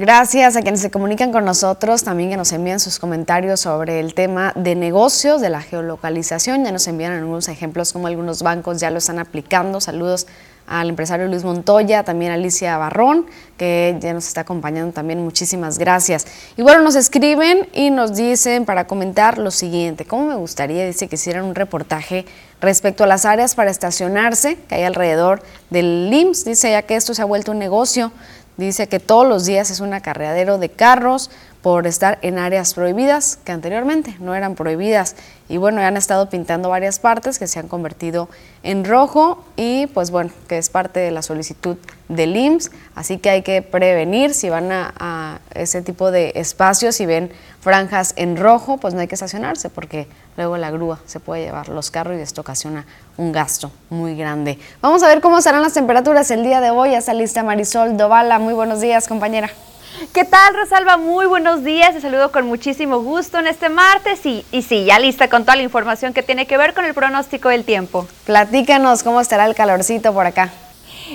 Speaker 1: Gracias a quienes se comunican con nosotros, también que nos envían sus comentarios sobre el tema de negocios, de la geolocalización. Ya nos envían algunos ejemplos como algunos bancos ya lo están aplicando. Saludos al empresario Luis Montoya, también a Alicia Barrón, que ya nos está acompañando también. Muchísimas gracias. Y bueno, nos escriben y nos dicen para comentar lo siguiente. ¿Cómo me gustaría, dice, que hicieran un reportaje respecto a las áreas para estacionarse que hay alrededor del LIMS? Dice, ya que esto se ha vuelto un negocio. Dice que todos los días es un acarreadero de carros por estar en áreas prohibidas que anteriormente no eran prohibidas. Y bueno, han estado pintando varias partes que se han convertido en rojo y pues bueno, que es parte de la solicitud del IMSS. Así que hay que prevenir si van a, ese tipo de espacios y ven franjas en rojo, pues no hay que estacionarse porque luego la grúa se puede llevar los carros y esto ocasiona un gasto muy grande. Vamos a ver cómo serán las temperaturas el día de hoy. Ya está lista Marisol Dovala. Muy buenos días, compañera.
Speaker 18: ¿Qué tal, Rosalba? Muy buenos días. Te saludo con muchísimo gusto en este martes y, y sí, ya lista con toda la información que tiene que ver con el pronóstico del tiempo.
Speaker 1: Platícanos cómo estará el calorcito por acá.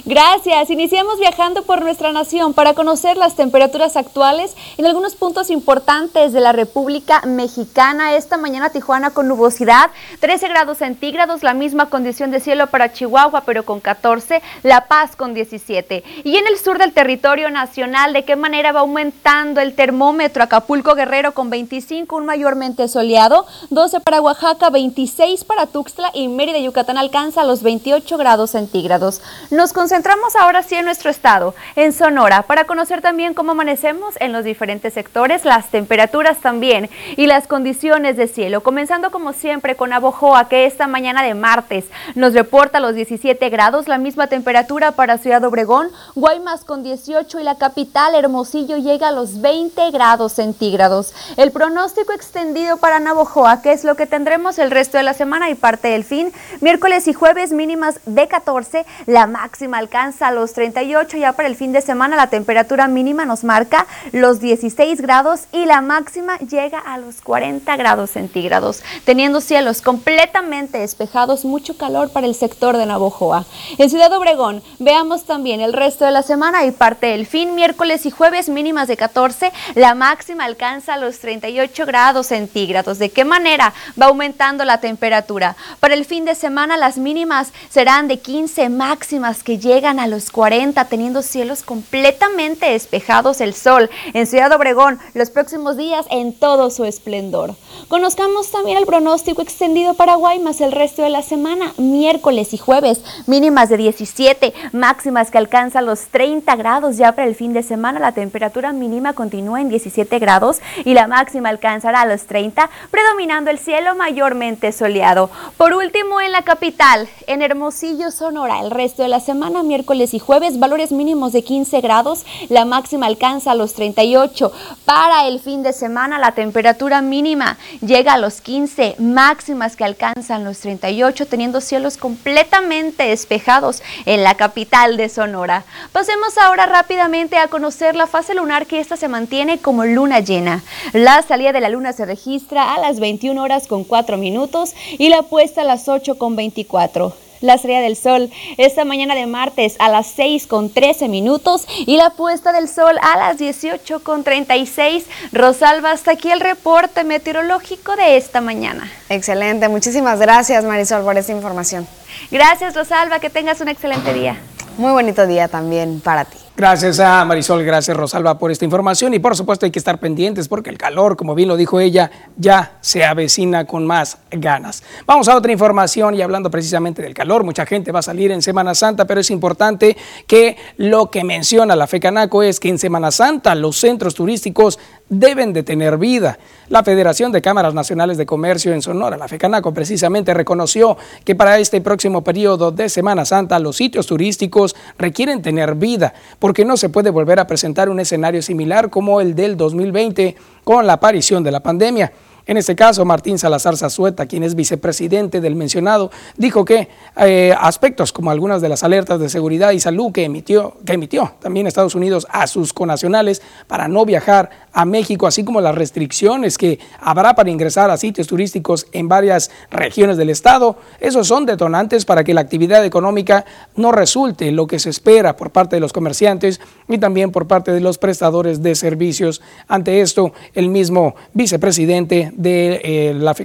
Speaker 18: Gracias. Iniciamos viajando por nuestra nación para conocer las temperaturas actuales en algunos puntos importantes de la República Mexicana. Esta mañana Tijuana con nubosidad, 13 grados centígrados, la misma condición de cielo para Chihuahua, pero con 14, La Paz con 17. Y en el sur del territorio nacional, ¿de qué manera va aumentando el termómetro? Acapulco Guerrero con 25, un mayormente soleado, 12 para Oaxaca, 26 para Tuxtla y Mérida, Yucatán alcanza los 28 grados centígrados. Nos concentramos ahora sí en nuestro estado, en Sonora, para conocer también cómo amanecemos en los diferentes sectores, las temperaturas también y las condiciones de cielo. Comenzando como siempre con Abojoa, que esta mañana de martes nos reporta los 17 grados, la misma temperatura para Ciudad Obregón, Guaymas con 18 y la capital Hermosillo llega a los 20 grados centígrados. El pronóstico extendido para Navojoa, que es lo que tendremos el resto de la semana y parte del fin, miércoles y jueves mínimas de 14, la máxima alcanza los 38, ya para el fin de semana la temperatura mínima nos marca los 16 grados y la máxima llega a los 40 grados centígrados, teniendo cielos completamente despejados, mucho calor para el sector de Navojoa. En Ciudad Obregón, veamos también el resto de la semana y parte del fin, miércoles y jueves mínimas de 14, la máxima alcanza los 38 grados centígrados. ¿De qué manera va aumentando la temperatura? Para el fin de semana las mínimas serán de 15 máximas que llegan a los 40, teniendo cielos completamente despejados, el sol en Ciudad Obregón los próximos días en todo su esplendor. Conozcamos también el pronóstico extendido para Guaymas el resto de la semana, miércoles y jueves, mínimas de 17, máximas que alcanzan los 30 grados ya para el fin de semana. La temperatura mínima continúa en 17 grados y la máxima alcanzará a los 30, predominando el cielo mayormente soleado. Por último, en la capital, en Hermosillo, Sonora, el resto de la semana, miércoles y jueves, valores mínimos de 15 grados, la máxima alcanza los 38. Para el fin de semana, la temperatura mínima llega a los 15, máximas que alcanzan los 38, teniendo cielos completamente despejados en la capital de Sonora. Pasemos ahora rápidamente a conocer la fase lunar que esta se mantiene como luna llena. La salida de la luna se registra a las 21 horas con 4 minutos y la puesta a las 8 con 24 la salida del sol esta mañana de martes a las 6 con 13 minutos y la puesta del sol a las 18 con 36. Rosalba, hasta aquí el reporte meteorológico de esta mañana.
Speaker 1: Excelente, muchísimas gracias Marisol por esta información.
Speaker 18: Gracias Rosalba, que tengas un excelente día.
Speaker 1: Muy bonito día también para ti.
Speaker 2: Gracias a Marisol, gracias Rosalba por esta información y por supuesto hay que estar pendientes porque el calor, como bien lo dijo ella, ya se avecina con más ganas. Vamos a otra información y hablando precisamente del calor, mucha gente va a salir en Semana Santa, pero es importante que lo que menciona la FECANACO es que en Semana Santa los centros turísticos deben de tener vida. La Federación de Cámaras Nacionales de Comercio en Sonora, la FECANACO, precisamente reconoció que para este próximo periodo de Semana Santa los sitios turísticos requieren tener vida, porque no se puede volver a presentar un escenario similar como el del 2020 con la aparición de la pandemia. En este caso, Martín Salazar Zazueta, quien es vicepresidente del mencionado, dijo que eh, aspectos como algunas de las alertas de seguridad y salud que emitió, que emitió también Estados Unidos a sus conacionales para no viajar a México, así como las restricciones que habrá para ingresar a sitios turísticos en varias regiones del estado, esos son detonantes para que la actividad económica no resulte lo que se espera por parte de los comerciantes y también por parte de los prestadores de servicios. Ante esto, el mismo vicepresidente de eh, la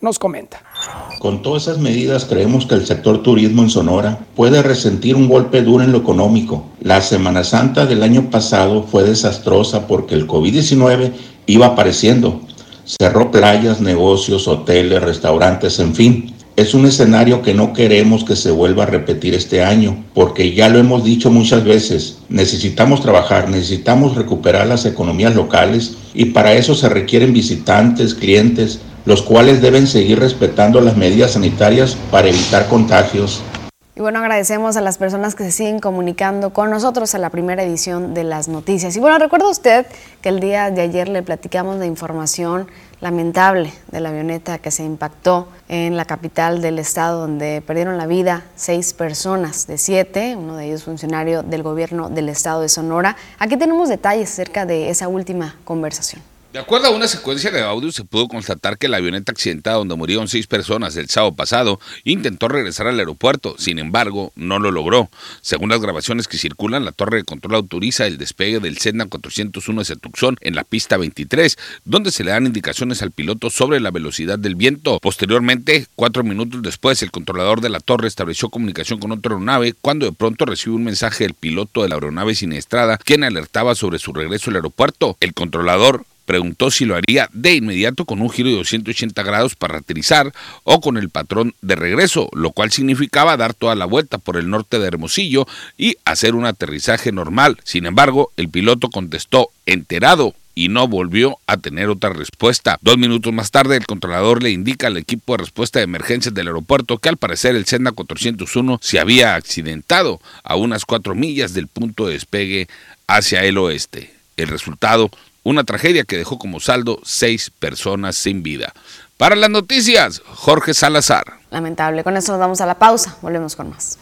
Speaker 2: nos comenta.
Speaker 19: Con todas esas medidas creemos que el sector turismo en Sonora puede resentir un golpe duro en lo económico. La Semana Santa del año pasado fue desastrosa porque el COVID-19 iba apareciendo. Cerró playas, negocios, hoteles, restaurantes, en fin. Es un escenario que no queremos que se vuelva a repetir este año, porque ya lo hemos dicho muchas veces, necesitamos trabajar, necesitamos recuperar las economías locales y para eso se requieren visitantes, clientes, los cuales deben seguir respetando las medidas sanitarias para evitar contagios.
Speaker 1: Y bueno, agradecemos a las personas que se siguen comunicando con nosotros a la primera edición de las noticias. Y bueno, recuerda usted que el día de ayer le platicamos de información lamentable de la avioneta que se impactó en la capital del estado, donde perdieron la vida seis personas de siete, uno de ellos funcionario del gobierno del estado de Sonora. Aquí tenemos detalles acerca de esa última conversación.
Speaker 20: De acuerdo a una secuencia de audio, se pudo constatar que la avioneta accidentada donde murieron seis personas el sábado pasado intentó regresar al aeropuerto, sin embargo, no lo logró. Según las grabaciones que circulan, la torre de control autoriza el despegue del Cessna 401 de Tucson en la pista 23, donde se le dan indicaciones al piloto sobre la velocidad del viento. Posteriormente, cuatro minutos después, el controlador de la torre estableció comunicación con otra aeronave cuando de pronto recibe un mensaje del piloto de la aeronave siniestrada, quien alertaba sobre su regreso al aeropuerto. El controlador preguntó si lo haría de inmediato con un giro de 280 grados para aterrizar o con el patrón de regreso, lo cual significaba dar toda la vuelta por el norte de Hermosillo y hacer un aterrizaje normal. Sin embargo, el piloto contestó enterado y no volvió a tener otra respuesta. Dos minutos más tarde, el controlador le indica al equipo de respuesta de emergencias del aeropuerto que al parecer el Cessna 401 se había accidentado a unas cuatro millas del punto de despegue hacia el oeste. El resultado una tragedia que dejó como saldo seis personas sin vida. Para las noticias, Jorge Salazar.
Speaker 1: Lamentable. Con eso nos vamos a la pausa. Volvemos con más.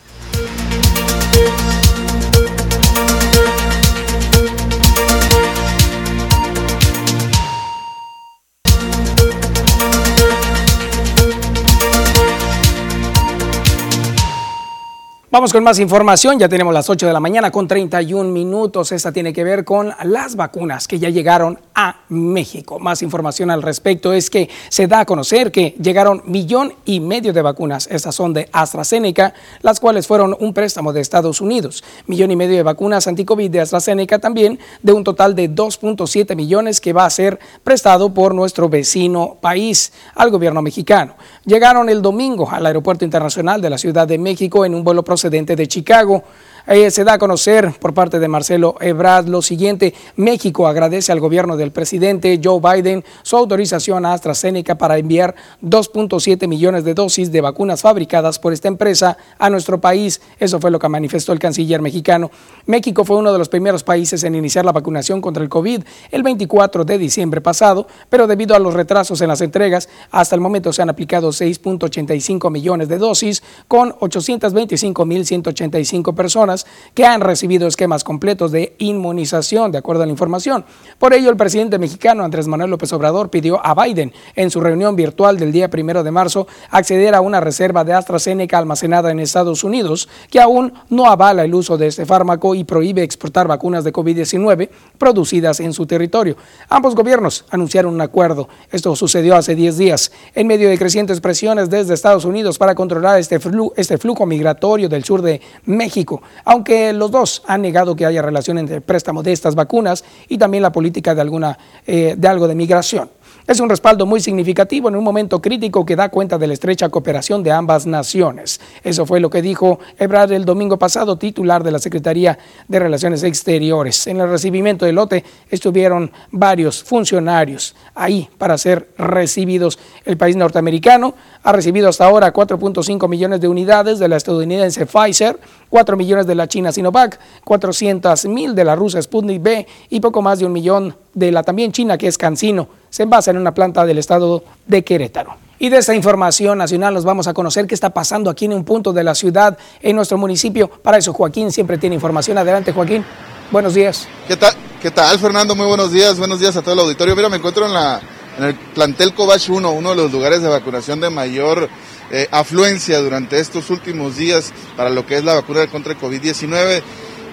Speaker 2: Vamos con más información, ya tenemos las 8 de la mañana con 31 minutos. Esta tiene que ver con las vacunas que ya llegaron a México. Más información al respecto es que se da a conocer que llegaron millón y medio de vacunas. Estas son de AstraZeneca, las cuales fueron un préstamo de Estados Unidos. Millón y medio de vacunas anti-COVID de AstraZeneca también de un total de 2.7 millones que va a ser prestado por nuestro vecino país al gobierno mexicano. Llegaron el domingo al Aeropuerto Internacional de la Ciudad de México en un vuelo procedente de Chicago. Eh, se da a conocer por parte de Marcelo Ebrard lo siguiente. México agradece al gobierno del presidente Joe Biden su autorización a AstraZeneca para enviar 2.7 millones de dosis de vacunas fabricadas por esta empresa a nuestro país. Eso fue lo que manifestó el canciller mexicano. México fue uno de los primeros países en iniciar la vacunación contra el COVID el 24 de diciembre pasado, pero debido a los retrasos en las entregas, hasta el momento se han aplicado 6.85 millones de dosis con 825.185 personas que han recibido esquemas completos de inmunización, de acuerdo a la información. Por ello, el presidente mexicano Andrés Manuel López Obrador pidió a Biden en su reunión virtual del día primero de marzo acceder a una reserva de AstraZeneca almacenada en Estados Unidos, que aún no avala el uso de este fármaco y prohíbe exportar vacunas de COVID-19 producidas en su territorio. Ambos gobiernos anunciaron un acuerdo. Esto sucedió hace 10 días, en medio de crecientes presiones desde Estados Unidos para controlar este, este flujo migratorio del sur de México aunque los dos han negado que haya relación entre el préstamo de estas vacunas y también la política de, alguna, eh, de algo de migración. Es un respaldo muy significativo en un momento crítico que da cuenta de la estrecha cooperación de ambas naciones. Eso fue lo que dijo Ebrard el domingo pasado, titular de la Secretaría de Relaciones Exteriores. En el recibimiento del lote estuvieron varios funcionarios ahí para ser recibidos. El país norteamericano ha recibido hasta ahora 4.5 millones de unidades de la estadounidense Pfizer, 4 millones de la China Sinovac, 400 mil de la rusa Sputnik B y poco más de un millón de la también China que es Cancino se envasa en una planta del estado de Querétaro. Y de esta información nacional nos vamos a conocer qué está pasando aquí en un punto de la ciudad, en nuestro municipio. Para eso Joaquín siempre tiene información. Adelante Joaquín, buenos días.
Speaker 4: ¿Qué tal, ¿Qué tal Fernando? Muy buenos días, buenos días a todo el auditorio. Mira, me encuentro en, la, en el plantel Cobach 1, uno de los lugares de vacunación de mayor eh, afluencia durante estos últimos días para lo que es la vacuna contra el COVID-19.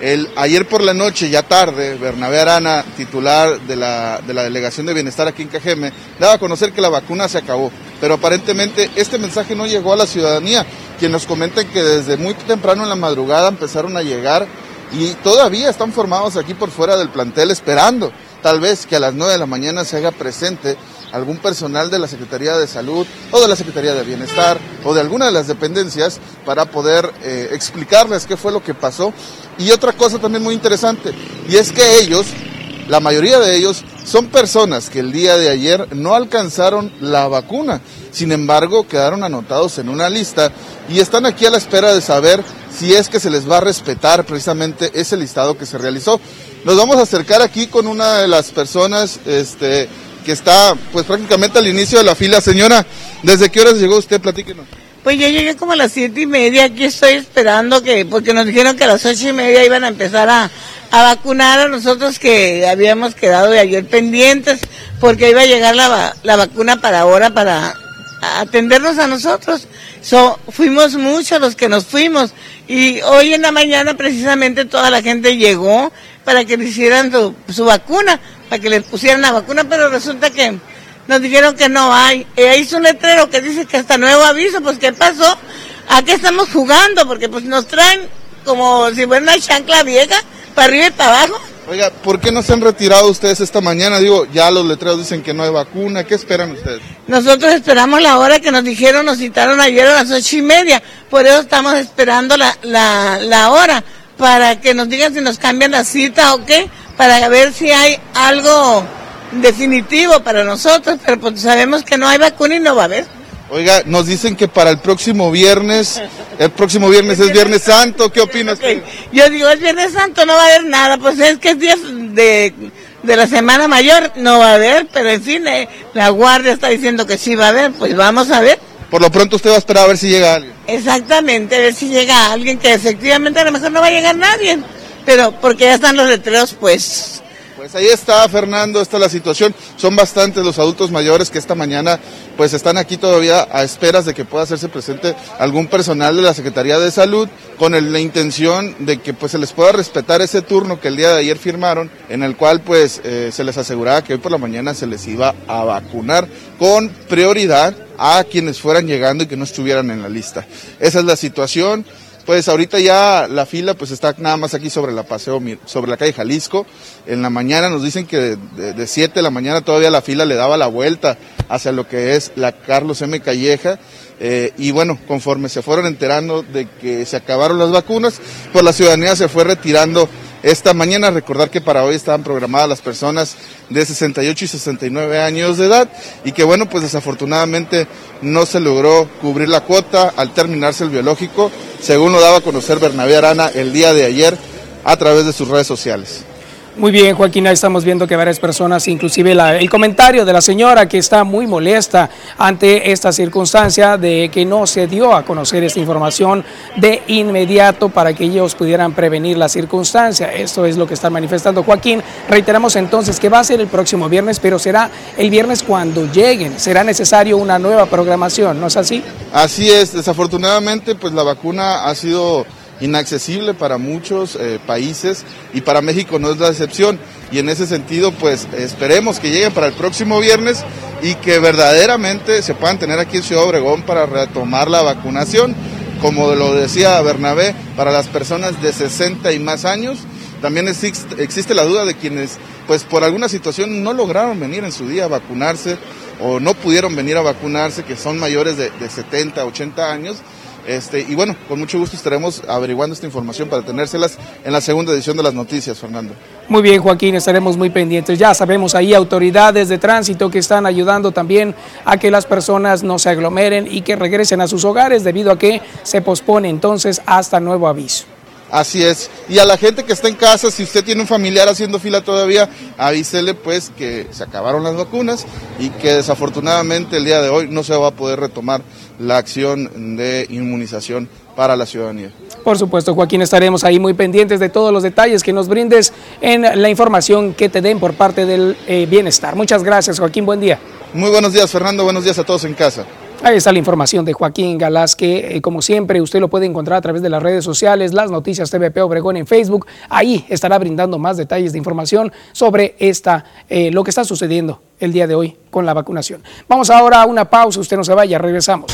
Speaker 4: El, ayer por la noche, ya tarde, Bernabé Arana, titular de la, de la Delegación de Bienestar aquí en Cajeme, daba a conocer que la vacuna se acabó. Pero aparentemente este mensaje no llegó a la ciudadanía, quien nos comenta que desde muy temprano en la madrugada empezaron a llegar y todavía están formados aquí por fuera del plantel esperando tal vez que a las 9 de la mañana se haga presente algún personal de la Secretaría de Salud o de la Secretaría de Bienestar o de alguna de las dependencias para poder eh, explicarles qué fue lo que pasó. Y otra cosa también muy interesante, y es que ellos, la mayoría de ellos, son personas que el día de ayer no alcanzaron la vacuna, sin embargo quedaron anotados en una lista y están aquí a la espera de saber si es que se les va a respetar precisamente ese listado que se realizó. Nos vamos a acercar aquí con una de las personas este, que está pues prácticamente al inicio de la fila. Señora, ¿desde qué horas llegó usted? Platíquenos.
Speaker 21: Pues yo llegué como a las siete y media, aquí estoy esperando que, porque nos dijeron que a las ocho y media iban a empezar a, vacunar a nosotros que habíamos quedado de ayer pendientes, porque iba a llegar la, la vacuna para ahora, para atendernos a nosotros. So, fuimos muchos los que nos fuimos y hoy en la mañana precisamente toda la gente llegó para que le hicieran su, vacuna, para que les pusieran la vacuna, pero resulta que nos dijeron que no hay. Y ahí hizo un letrero que dice que hasta nuevo aviso, pues ¿qué pasó? ¿A qué estamos jugando? Porque pues nos traen como si fuera una chancla vieja, para arriba y para abajo.
Speaker 4: Oiga, ¿por qué no se han retirado ustedes esta mañana? Digo, ya los letreros dicen que no hay vacuna. ¿Qué esperan ustedes?
Speaker 21: Nosotros esperamos la hora que nos dijeron, nos citaron ayer a las ocho y media. Por eso estamos esperando la, la, la hora para que nos digan si nos cambian la cita o qué, para ver si hay algo definitivo para nosotros, pero pues sabemos que no hay vacuna y no va a haber.
Speaker 4: Oiga, nos dicen que para el próximo viernes, el próximo viernes es Viernes Santo, ¿qué opinas?
Speaker 21: Yo digo, es Viernes Santo, no va a haber nada, pues es que es día de, de la Semana Mayor, no va a haber, pero en fin, eh, la Guardia está diciendo que sí va a haber, pues vamos a ver.
Speaker 4: Por lo pronto usted va a esperar a ver si llega alguien.
Speaker 21: Exactamente, a ver si llega alguien que efectivamente a lo mejor no va a llegar nadie, pero porque ya están los letreros pues
Speaker 4: Pues ahí está, Fernando, esta es la situación. Son bastantes los adultos mayores que esta mañana pues están aquí todavía a esperas de que pueda hacerse presente algún personal de la Secretaría de Salud con la intención de que pues se les pueda respetar ese turno que el día de ayer firmaron, en el cual pues eh, se les aseguraba que hoy por la mañana se les iba a vacunar con prioridad a quienes fueran llegando y que no estuvieran en la lista. Esa es la situación. Pues ahorita ya la fila pues está nada más aquí sobre la paseo, sobre la calle Jalisco. En la mañana nos dicen que de 7 de la mañana todavía la fila le daba la vuelta hacia lo que es la Carlos M. Calleja. Eh, y bueno, conforme se fueron enterando de que se acabaron las vacunas, pues la ciudadanía se fue retirando esta mañana. Recordar que para hoy estaban programadas las personas de 68 y 69 años de edad y que bueno, pues desafortunadamente no se logró cubrir la cuota al terminarse el biológico, según lo daba a conocer Bernabé Arana el día de ayer a través de sus redes sociales.
Speaker 2: Muy bien, Joaquín, ahí estamos viendo que varias personas, inclusive el comentario de la señora que está muy molesta ante esta circunstancia de que no se dio a conocer esta información de inmediato para que ellos pudieran prevenir la circunstancia. Esto es lo que está manifestando Joaquín. Reiteramos entonces que va a ser el próximo viernes, pero será el viernes cuando lleguen. Será necesario una nueva programación, ¿no es así?
Speaker 4: Así es, desafortunadamente pues la vacuna ha sido inaccesible para muchos eh, países y para México no es la excepción. Y en ese sentido, pues esperemos que lleguen para el próximo viernes y que verdaderamente se puedan tener aquí en Ciudad Obregón para retomar la vacunación. Como lo decía Bernabé, para las personas de 60 y más años, también existe, la duda de quienes, pues por alguna situación no lograron venir en su día a vacunarse o no pudieron venir a vacunarse, que son mayores de, de 70, 80 años este, y bueno, con mucho gusto estaremos averiguando esta información para tenérselas en la segunda edición de las noticias, Fernando.
Speaker 2: Muy bien, Joaquín, estaremos muy pendientes. Ya sabemos ahí autoridades de tránsito que están ayudando también a que las personas no se aglomeren y que regresen a sus hogares debido a que se pospone entonces hasta nuevo aviso.
Speaker 4: Así es. Y a la gente que está en casa, si usted tiene un familiar haciendo fila todavía, avísele pues que se acabaron las vacunas y que desafortunadamente el día de hoy no se va a poder retomar la acción de inmunización para la ciudadanía.
Speaker 2: Por supuesto, Joaquín, estaremos ahí muy pendientes de todos los detalles que nos brindes en la información que te den por parte del eh, bienestar. Muchas gracias, Joaquín, buen día.
Speaker 4: Muy buenos días, Fernando, buenos días a todos en casa.
Speaker 2: Ahí está la información de Joaquín Galás, que eh, como siempre usted lo puede encontrar a través de las redes sociales, las noticias TVP Obregón en Facebook. Ahí estará brindando más detalles de información sobre esta, eh, lo que está sucediendo el día de hoy con la vacunación. Vamos ahora a una pausa, usted no se vaya, regresamos.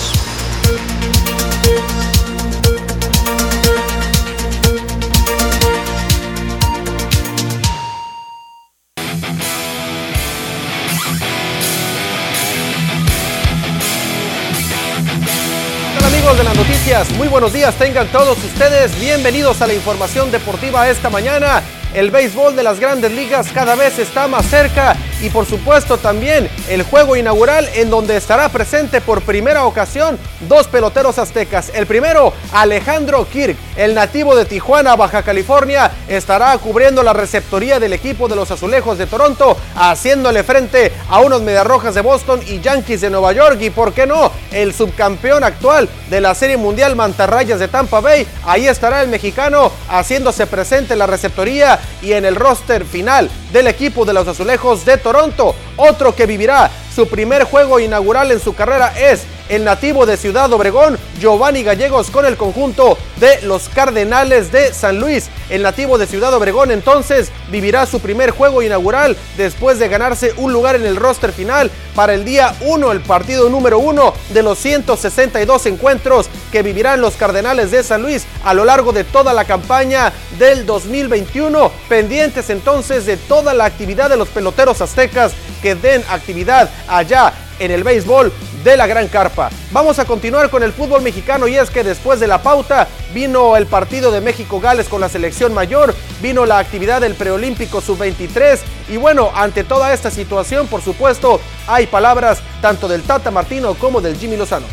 Speaker 10: Muy buenos días, tengan todos ustedes bienvenidos a la información deportiva esta mañana el béisbol de las grandes ligas cada vez está más cerca y por supuesto también el juego inaugural en donde estará presente por primera ocasión dos peloteros aztecas. El primero, Alejandro Kirk, el nativo de Tijuana, Baja California, estará cubriendo la receptoría del equipo de los Azulejos de Toronto, haciéndole frente a unos Mediarrojas de Boston y Yankees de Nueva York y por qué no, el subcampeón actual de la Serie Mundial Mantarrayas de Tampa Bay. Ahí estará el mexicano haciéndose presente en la receptoría y en el roster final del equipo de los Azulejos de Toronto. Otro que vivirá su primer juego inaugural en su carrera es el nativo de Ciudad Obregón, Giovanni Gallegos, con el conjunto de los Cardenales de San Luis. El nativo de Ciudad Obregón entonces vivirá su primer juego inaugural después de ganarse un lugar en el roster final para el día 1, el partido número 1 de los 162 encuentros que vivirán los Cardenales de San Luis a lo largo de toda la campaña del 2021. Pendientes entonces de toda la actividad de los peloteros aztecas que den actividad allá en el béisbol de la Gran Carpa. Vamos a continuar con el fútbol mexicano y es que después de la pauta vino el partido de México-Gales con la selección mayor, vino la actividad del preolímpico sub-23 y bueno, ante toda esta situación, por supuesto, hay palabras tanto del Tata Martino como del Jimmy Lozano.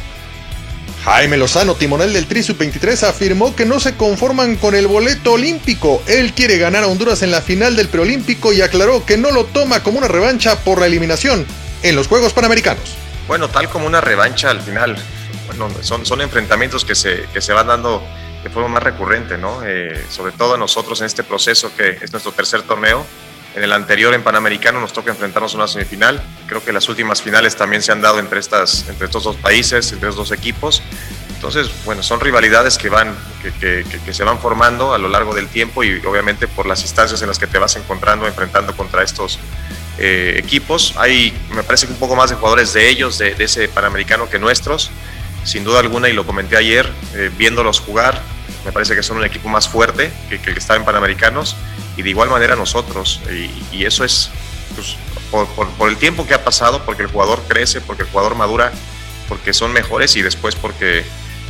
Speaker 22: Jaime Lozano, timonel del Tri Sub-23, afirmó que no se conforman con el boleto olímpico. Él quiere ganar a Honduras en la final del preolímpico y aclaró que no lo toma como una revancha por la eliminación en los Juegos Panamericanos.
Speaker 23: Bueno, tal como una revancha al final, bueno, son, son enfrentamientos que se, que se van dando de forma más recurrente, ¿no? Eh, sobre todo nosotros en este proceso que es nuestro tercer torneo, En el anterior, en Panamericano, nos toca enfrentarnos a una semifinal. Creo que las últimas finales también se han dado entre, estas, entre estos dos países, entre estos dos equipos. Entonces, bueno, son rivalidades que, van, que, que, se van formando a lo largo del tiempo y obviamente por las instancias en las que te vas encontrando, enfrentando contra estos eh, equipos. Hay, me parece que un poco más de jugadores de ellos, de, ese Panamericano que nuestros, sin duda alguna, y lo comenté ayer, eh, viéndolos jugar, me parece que son un equipo más fuerte que, el que está en Panamericanos y de igual manera nosotros. Y, eso es pues, por, el tiempo que ha pasado, porque el jugador crece, porque el jugador madura, porque son mejores y después porque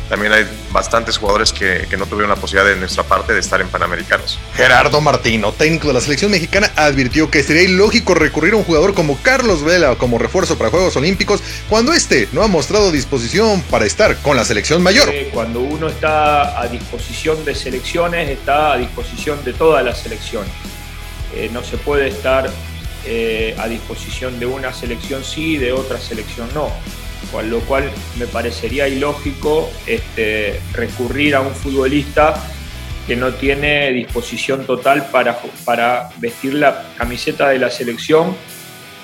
Speaker 23: también hay bastantes jugadores que, no tuvieron la posibilidad de nuestra parte de estar en Panamericanos.
Speaker 22: Gerardo Martino, técnico de la selección mexicana, advirtió que sería ilógico recurrir a un jugador como Carlos Vela como refuerzo para Juegos Olímpicos cuando este no ha mostrado disposición para estar con la selección mayor.
Speaker 24: Cuando uno está a disposición de selecciones, está a disposición de todas las selecciones. Eh, no se puede estar eh, a disposición de una selección sí y de otra selección no con lo cual me parecería ilógico este, recurrir a un futbolista que no tiene disposición total para, para vestir la camiseta de la selección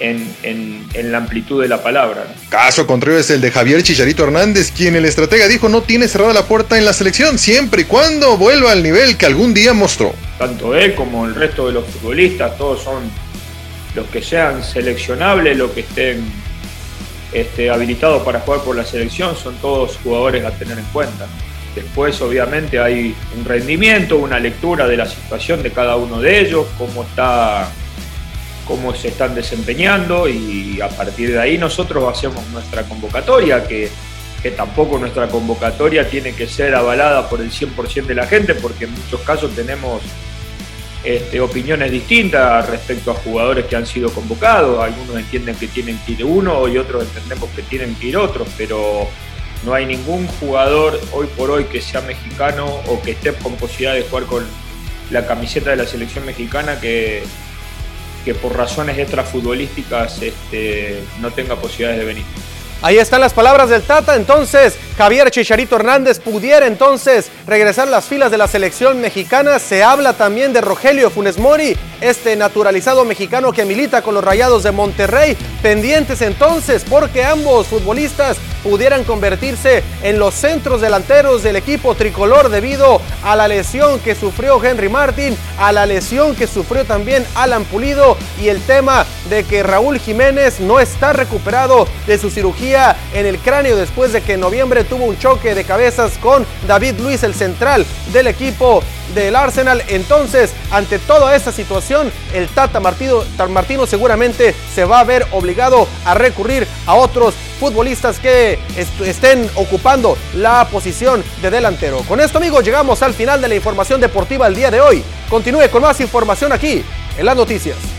Speaker 24: en, la amplitud de la palabra.
Speaker 22: Caso contrario es el de Javier Chicharito Hernández, quien el estratega dijo no tiene cerrada la puerta en la selección, siempre y cuando vuelva al nivel que algún día mostró.
Speaker 24: Tanto él como el resto de los futbolistas, todos son los que sean seleccionables, los que estén este, habilitados para jugar por la selección son todos jugadores a tener en cuenta. Después, obviamente, hay un rendimiento, una lectura de la situación de cada uno de ellos, cómo, está, cómo se están desempeñando y a partir de ahí nosotros hacemos nuestra convocatoria, que, que tampoco nuestra convocatoria tiene que ser avalada por el 100% de la gente, porque en muchos casos tenemos este, opiniones distintas respecto a jugadores que han sido convocados. Algunos entienden que tienen que ir uno y otros entendemos que tienen que ir otros, pero no hay ningún jugador hoy por hoy que sea mexicano o que esté con posibilidad de jugar con la camiseta de la selección mexicana que, que por razones extrafutbolísticas este, no tenga posibilidades de venir.
Speaker 10: Ahí están las palabras del Tata. Entonces, Javier Chicharito Hernández pudiera entonces regresar a las filas de la selección mexicana. Se habla también de Rogelio Funes Mori, este naturalizado mexicano que milita con los Rayados de Monterrey. Pendientes entonces, porque ambos futbolistas pudieran convertirse en los centros delanteros del equipo tricolor debido a la lesión que sufrió Henry Martin, a la lesión que sufrió también Alan Pulido y el tema de que Raúl Jiménez no está recuperado de su cirugía en el cráneo después de que en noviembre tuvo un choque de cabezas con David Luis, el central del equipo del Arsenal. Entonces, ante toda esta situación, el Tata Martino, Martino seguramente se va a ver obligado a recurrir a otros futbolistas que estén ocupando la posición de delantero. Con esto, amigos, llegamos al final de la información deportiva el día de hoy. Continúe con más información aquí en las noticias.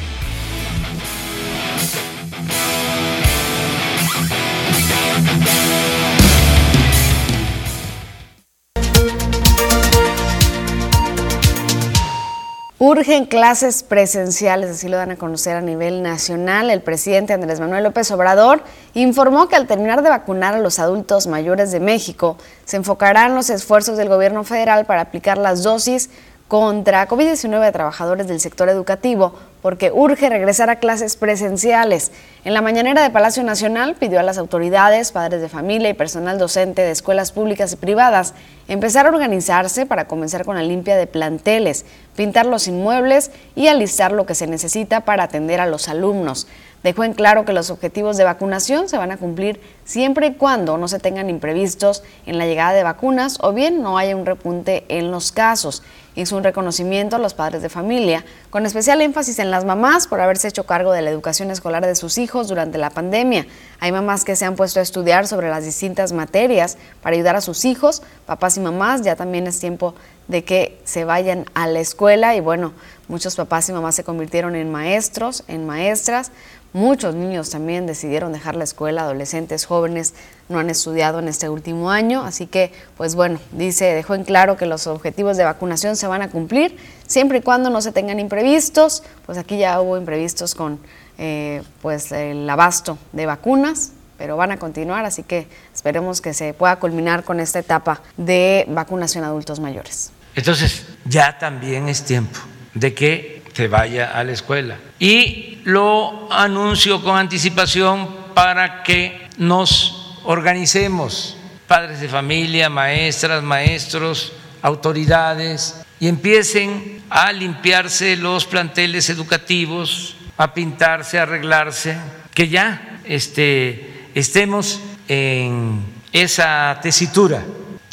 Speaker 1: Urgen clases presenciales, así lo dan a conocer a nivel nacional. El presidente Andrés Manuel López Obrador informó que al terminar de vacunar a los adultos mayores de México, se enfocarán los esfuerzos del gobierno federal para aplicar las dosis contra COVID-19 a trabajadores del sector educativo porque urge regresar a clases presenciales. En la mañanera de Palacio Nacional pidió a las autoridades, padres de familia y personal docente de escuelas públicas y privadas empezar a organizarse para comenzar con la limpia de planteles, pintar los inmuebles y alistar lo que se necesita para atender a los alumnos. Dejó en claro que los objetivos de vacunación se van a cumplir siempre y cuando no se tengan imprevistos en la llegada de vacunas o bien no haya un repunte en los casos. Hizo un reconocimiento a los padres de familia, con especial énfasis en las mamás por haberse hecho cargo de la educación escolar de sus hijos durante la pandemia. Hay mamás que se han puesto a estudiar sobre las distintas materias para ayudar a sus hijos, papás y mamás, ya también es tiempo de que se vayan a la escuela. Y bueno, muchos papás y mamás se convirtieron en maestros, en maestras, Muchos niños también decidieron dejar la escuela, adolescentes, jóvenes no han estudiado en este último año, así que, pues bueno, dice, dejó en claro que los objetivos de vacunación se van a cumplir siempre y cuando no se tengan imprevistos, pues aquí ya hubo imprevistos con eh, pues el abasto de vacunas, pero van a continuar, así que esperemos que se pueda culminar con esta etapa de vacunación a adultos mayores.
Speaker 25: Entonces, ya también es tiempo de que se vaya a la escuela. Y lo anuncio con anticipación para que nos organicemos, padres de familia, maestras, maestros, autoridades, y empiecen a limpiarse los planteles educativos, a pintarse, a arreglarse, que ya este, estemos en esa tesitura,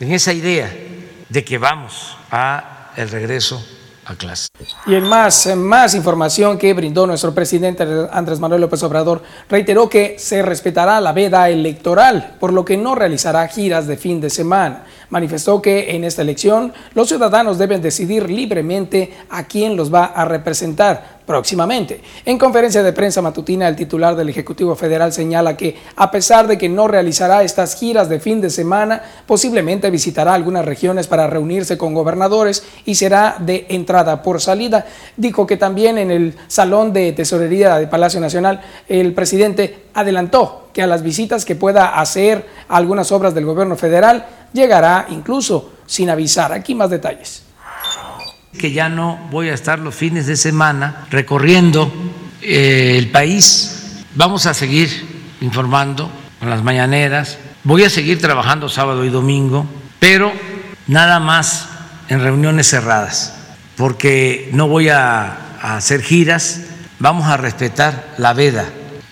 Speaker 25: en esa idea de que vamos a el regreso
Speaker 2: Y en más, más información que brindó nuestro presidente Andrés Manuel López Obrador, reiteró que se respetará la veda electoral, por lo que no realizará giras de fin de semana. Manifestó que en esta elección los ciudadanos deben decidir libremente a quién los va a representar próximamente. En conferencia de prensa matutina, el titular del Ejecutivo Federal señala que, a pesar de que no realizará estas giras de fin de semana, posiblemente visitará algunas regiones para reunirse con gobernadores y será de entrada por salida. Dijo que también en el Salón de Tesorería de Palacio Nacional, el presidente adelantó que a las visitas que pueda hacer a algunas obras del gobierno federal, llegará incluso sin avisar. Aquí más detalles.
Speaker 25: Que ya no voy a estar los fines de semana recorriendo eh, el país. Vamos a seguir informando con las mañaneras. Voy a seguir trabajando sábado y domingo, pero nada más en reuniones cerradas, porque no voy a, a hacer giras. Vamos a respetar la veda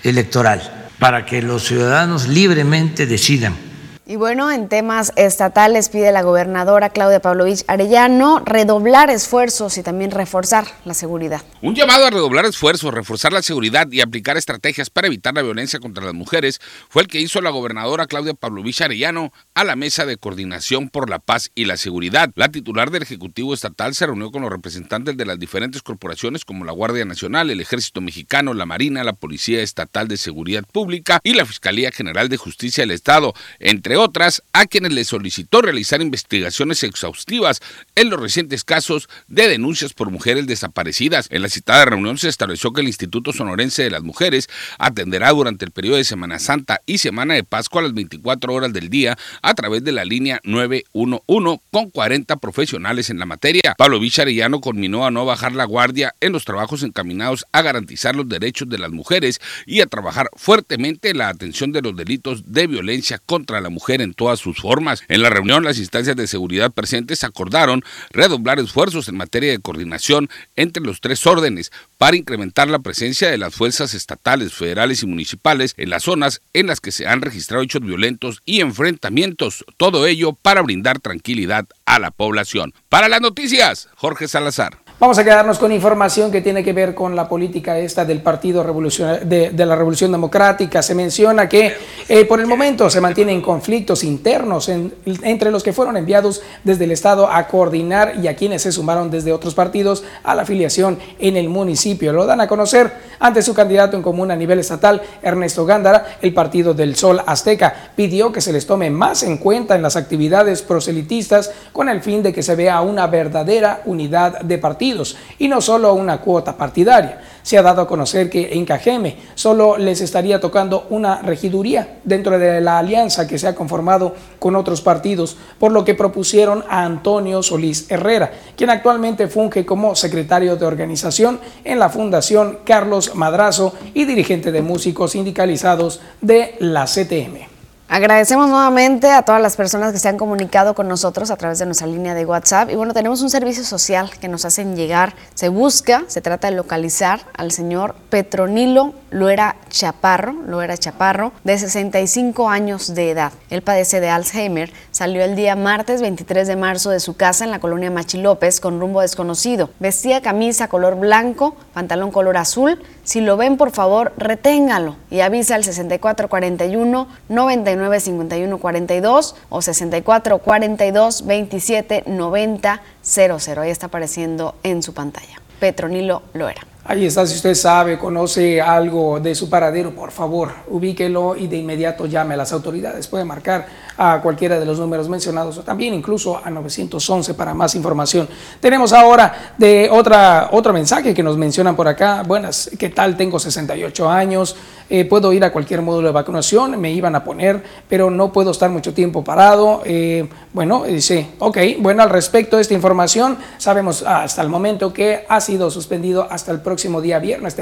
Speaker 25: electoral para que los ciudadanos libremente decidan
Speaker 1: y bueno, en temas estatales pide la gobernadora Claudia Pavlovich Arellano redoblar esfuerzos y también reforzar la seguridad.
Speaker 20: Un llamado a redoblar esfuerzos, reforzar la seguridad y aplicar estrategias para evitar la violencia contra las mujeres fue el que hizo la gobernadora Claudia Pavlovich Arellano a la mesa de coordinación por la paz y la seguridad. La titular del Ejecutivo Estatal se reunió con los representantes de las diferentes corporaciones como la Guardia Nacional, el Ejército Mexicano, la Marina, la Policía Estatal de Seguridad Pública y la Fiscalía General de Justicia del Estado, entre otras, a quienes le solicitó realizar investigaciones exhaustivas en los recientes casos de denuncias por mujeres desaparecidas. En la citada reunión se estableció que el Instituto Sonorense de las Mujeres atenderá durante el periodo de Semana Santa y Semana de Pascua a las 24 horas del día a través de la línea 911 con 40 profesionales en la materia. Pablo Vicharellano conminó a no bajar la guardia en los trabajos encaminados a garantizar los derechos de las mujeres y a trabajar fuertemente en la atención de los delitos de violencia contra la mujer en todas sus formas. En la reunión, las instancias de seguridad presentes acordaron redoblar esfuerzos en materia de coordinación entre los tres órdenes para incrementar la presencia de las fuerzas estatales, federales y municipales en las zonas en las que se han registrado hechos violentos y enfrentamientos. Todo ello para brindar tranquilidad a la población. Para las noticias, Jorge Salazar.
Speaker 2: Vamos a quedarnos con información que tiene que ver con la política esta del Partido de, la Revolución Democrática. Se menciona que eh, por el momento se mantienen conflictos internos entre los que fueron enviados desde el Estado a coordinar y a quienes se sumaron desde otros partidos a la afiliación en el municipio. Lo dan a conocer ante su candidato en común a nivel estatal, Ernesto Gándara. El Partido del Sol Azteca pidió que se les tome más en cuenta en las actividades proselitistas con el fin de que se vea una verdadera unidad de partido y no solo una cuota partidaria. Se ha dado a conocer que en Cajeme solo les estaría tocando una regiduría dentro de la alianza que se ha conformado con otros partidos, por lo que propusieron a Antonio Solís Herrera, quien actualmente funge como secretario de organización en la Fundación Carlos Madrazo y dirigente de músicos sindicalizados de la CTM.
Speaker 1: Agradecemos nuevamente a todas las personas que se han comunicado con nosotros a través de nuestra línea de WhatsApp. Y bueno, tenemos un servicio social que nos hacen llegar. Se busca, se trata de localizar al señor Petronilo Loera Chaparro, Loera Chaparro, de 65 años de edad. Él padece de Alzheimer. Salió el día martes 23 de marzo de su casa en la colonia Machi López con rumbo desconocido. Vestía camisa color blanco, pantalón color azul. Si lo ven, por favor, reténgalo y avisa al 6441 9951 42 o 6442 27 90 00. Ahí está apareciendo en su pantalla. Petronilo Loera.
Speaker 2: Ahí está, si usted sabe, conoce algo de su paradero, por favor, ubíquelo y de inmediato llame a las autoridades. Puede marcar a cualquiera de los números mencionados o también incluso a 911 para más información. Tenemos ahora de otra, otro mensaje que nos mencionan por acá. Buenas, ¿qué tal? Tengo 68 años, eh, puedo ir a cualquier módulo de vacunación, me iban a poner, pero no puedo estar mucho tiempo parado. Eh, bueno, dice, ok, bueno, al respecto de esta información, sabemos hasta el momento que ha sido suspendido hasta el próximo día viernes.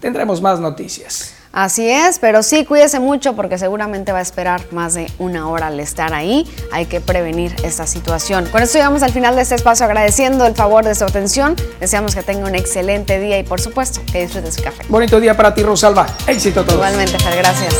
Speaker 2: Tendremos más noticias.
Speaker 1: Así es, pero sí cuídese mucho porque seguramente va a esperar más de una hora al estar ahí. Hay que prevenir esta situación. Con esto llegamos al final de este espacio agradeciendo el favor de su atención. Deseamos que tenga un excelente día y por supuesto que disfrute su café.
Speaker 2: Bonito día para ti, Rosalba. Éxito a todos.
Speaker 1: Igualmente, Fer, gracias.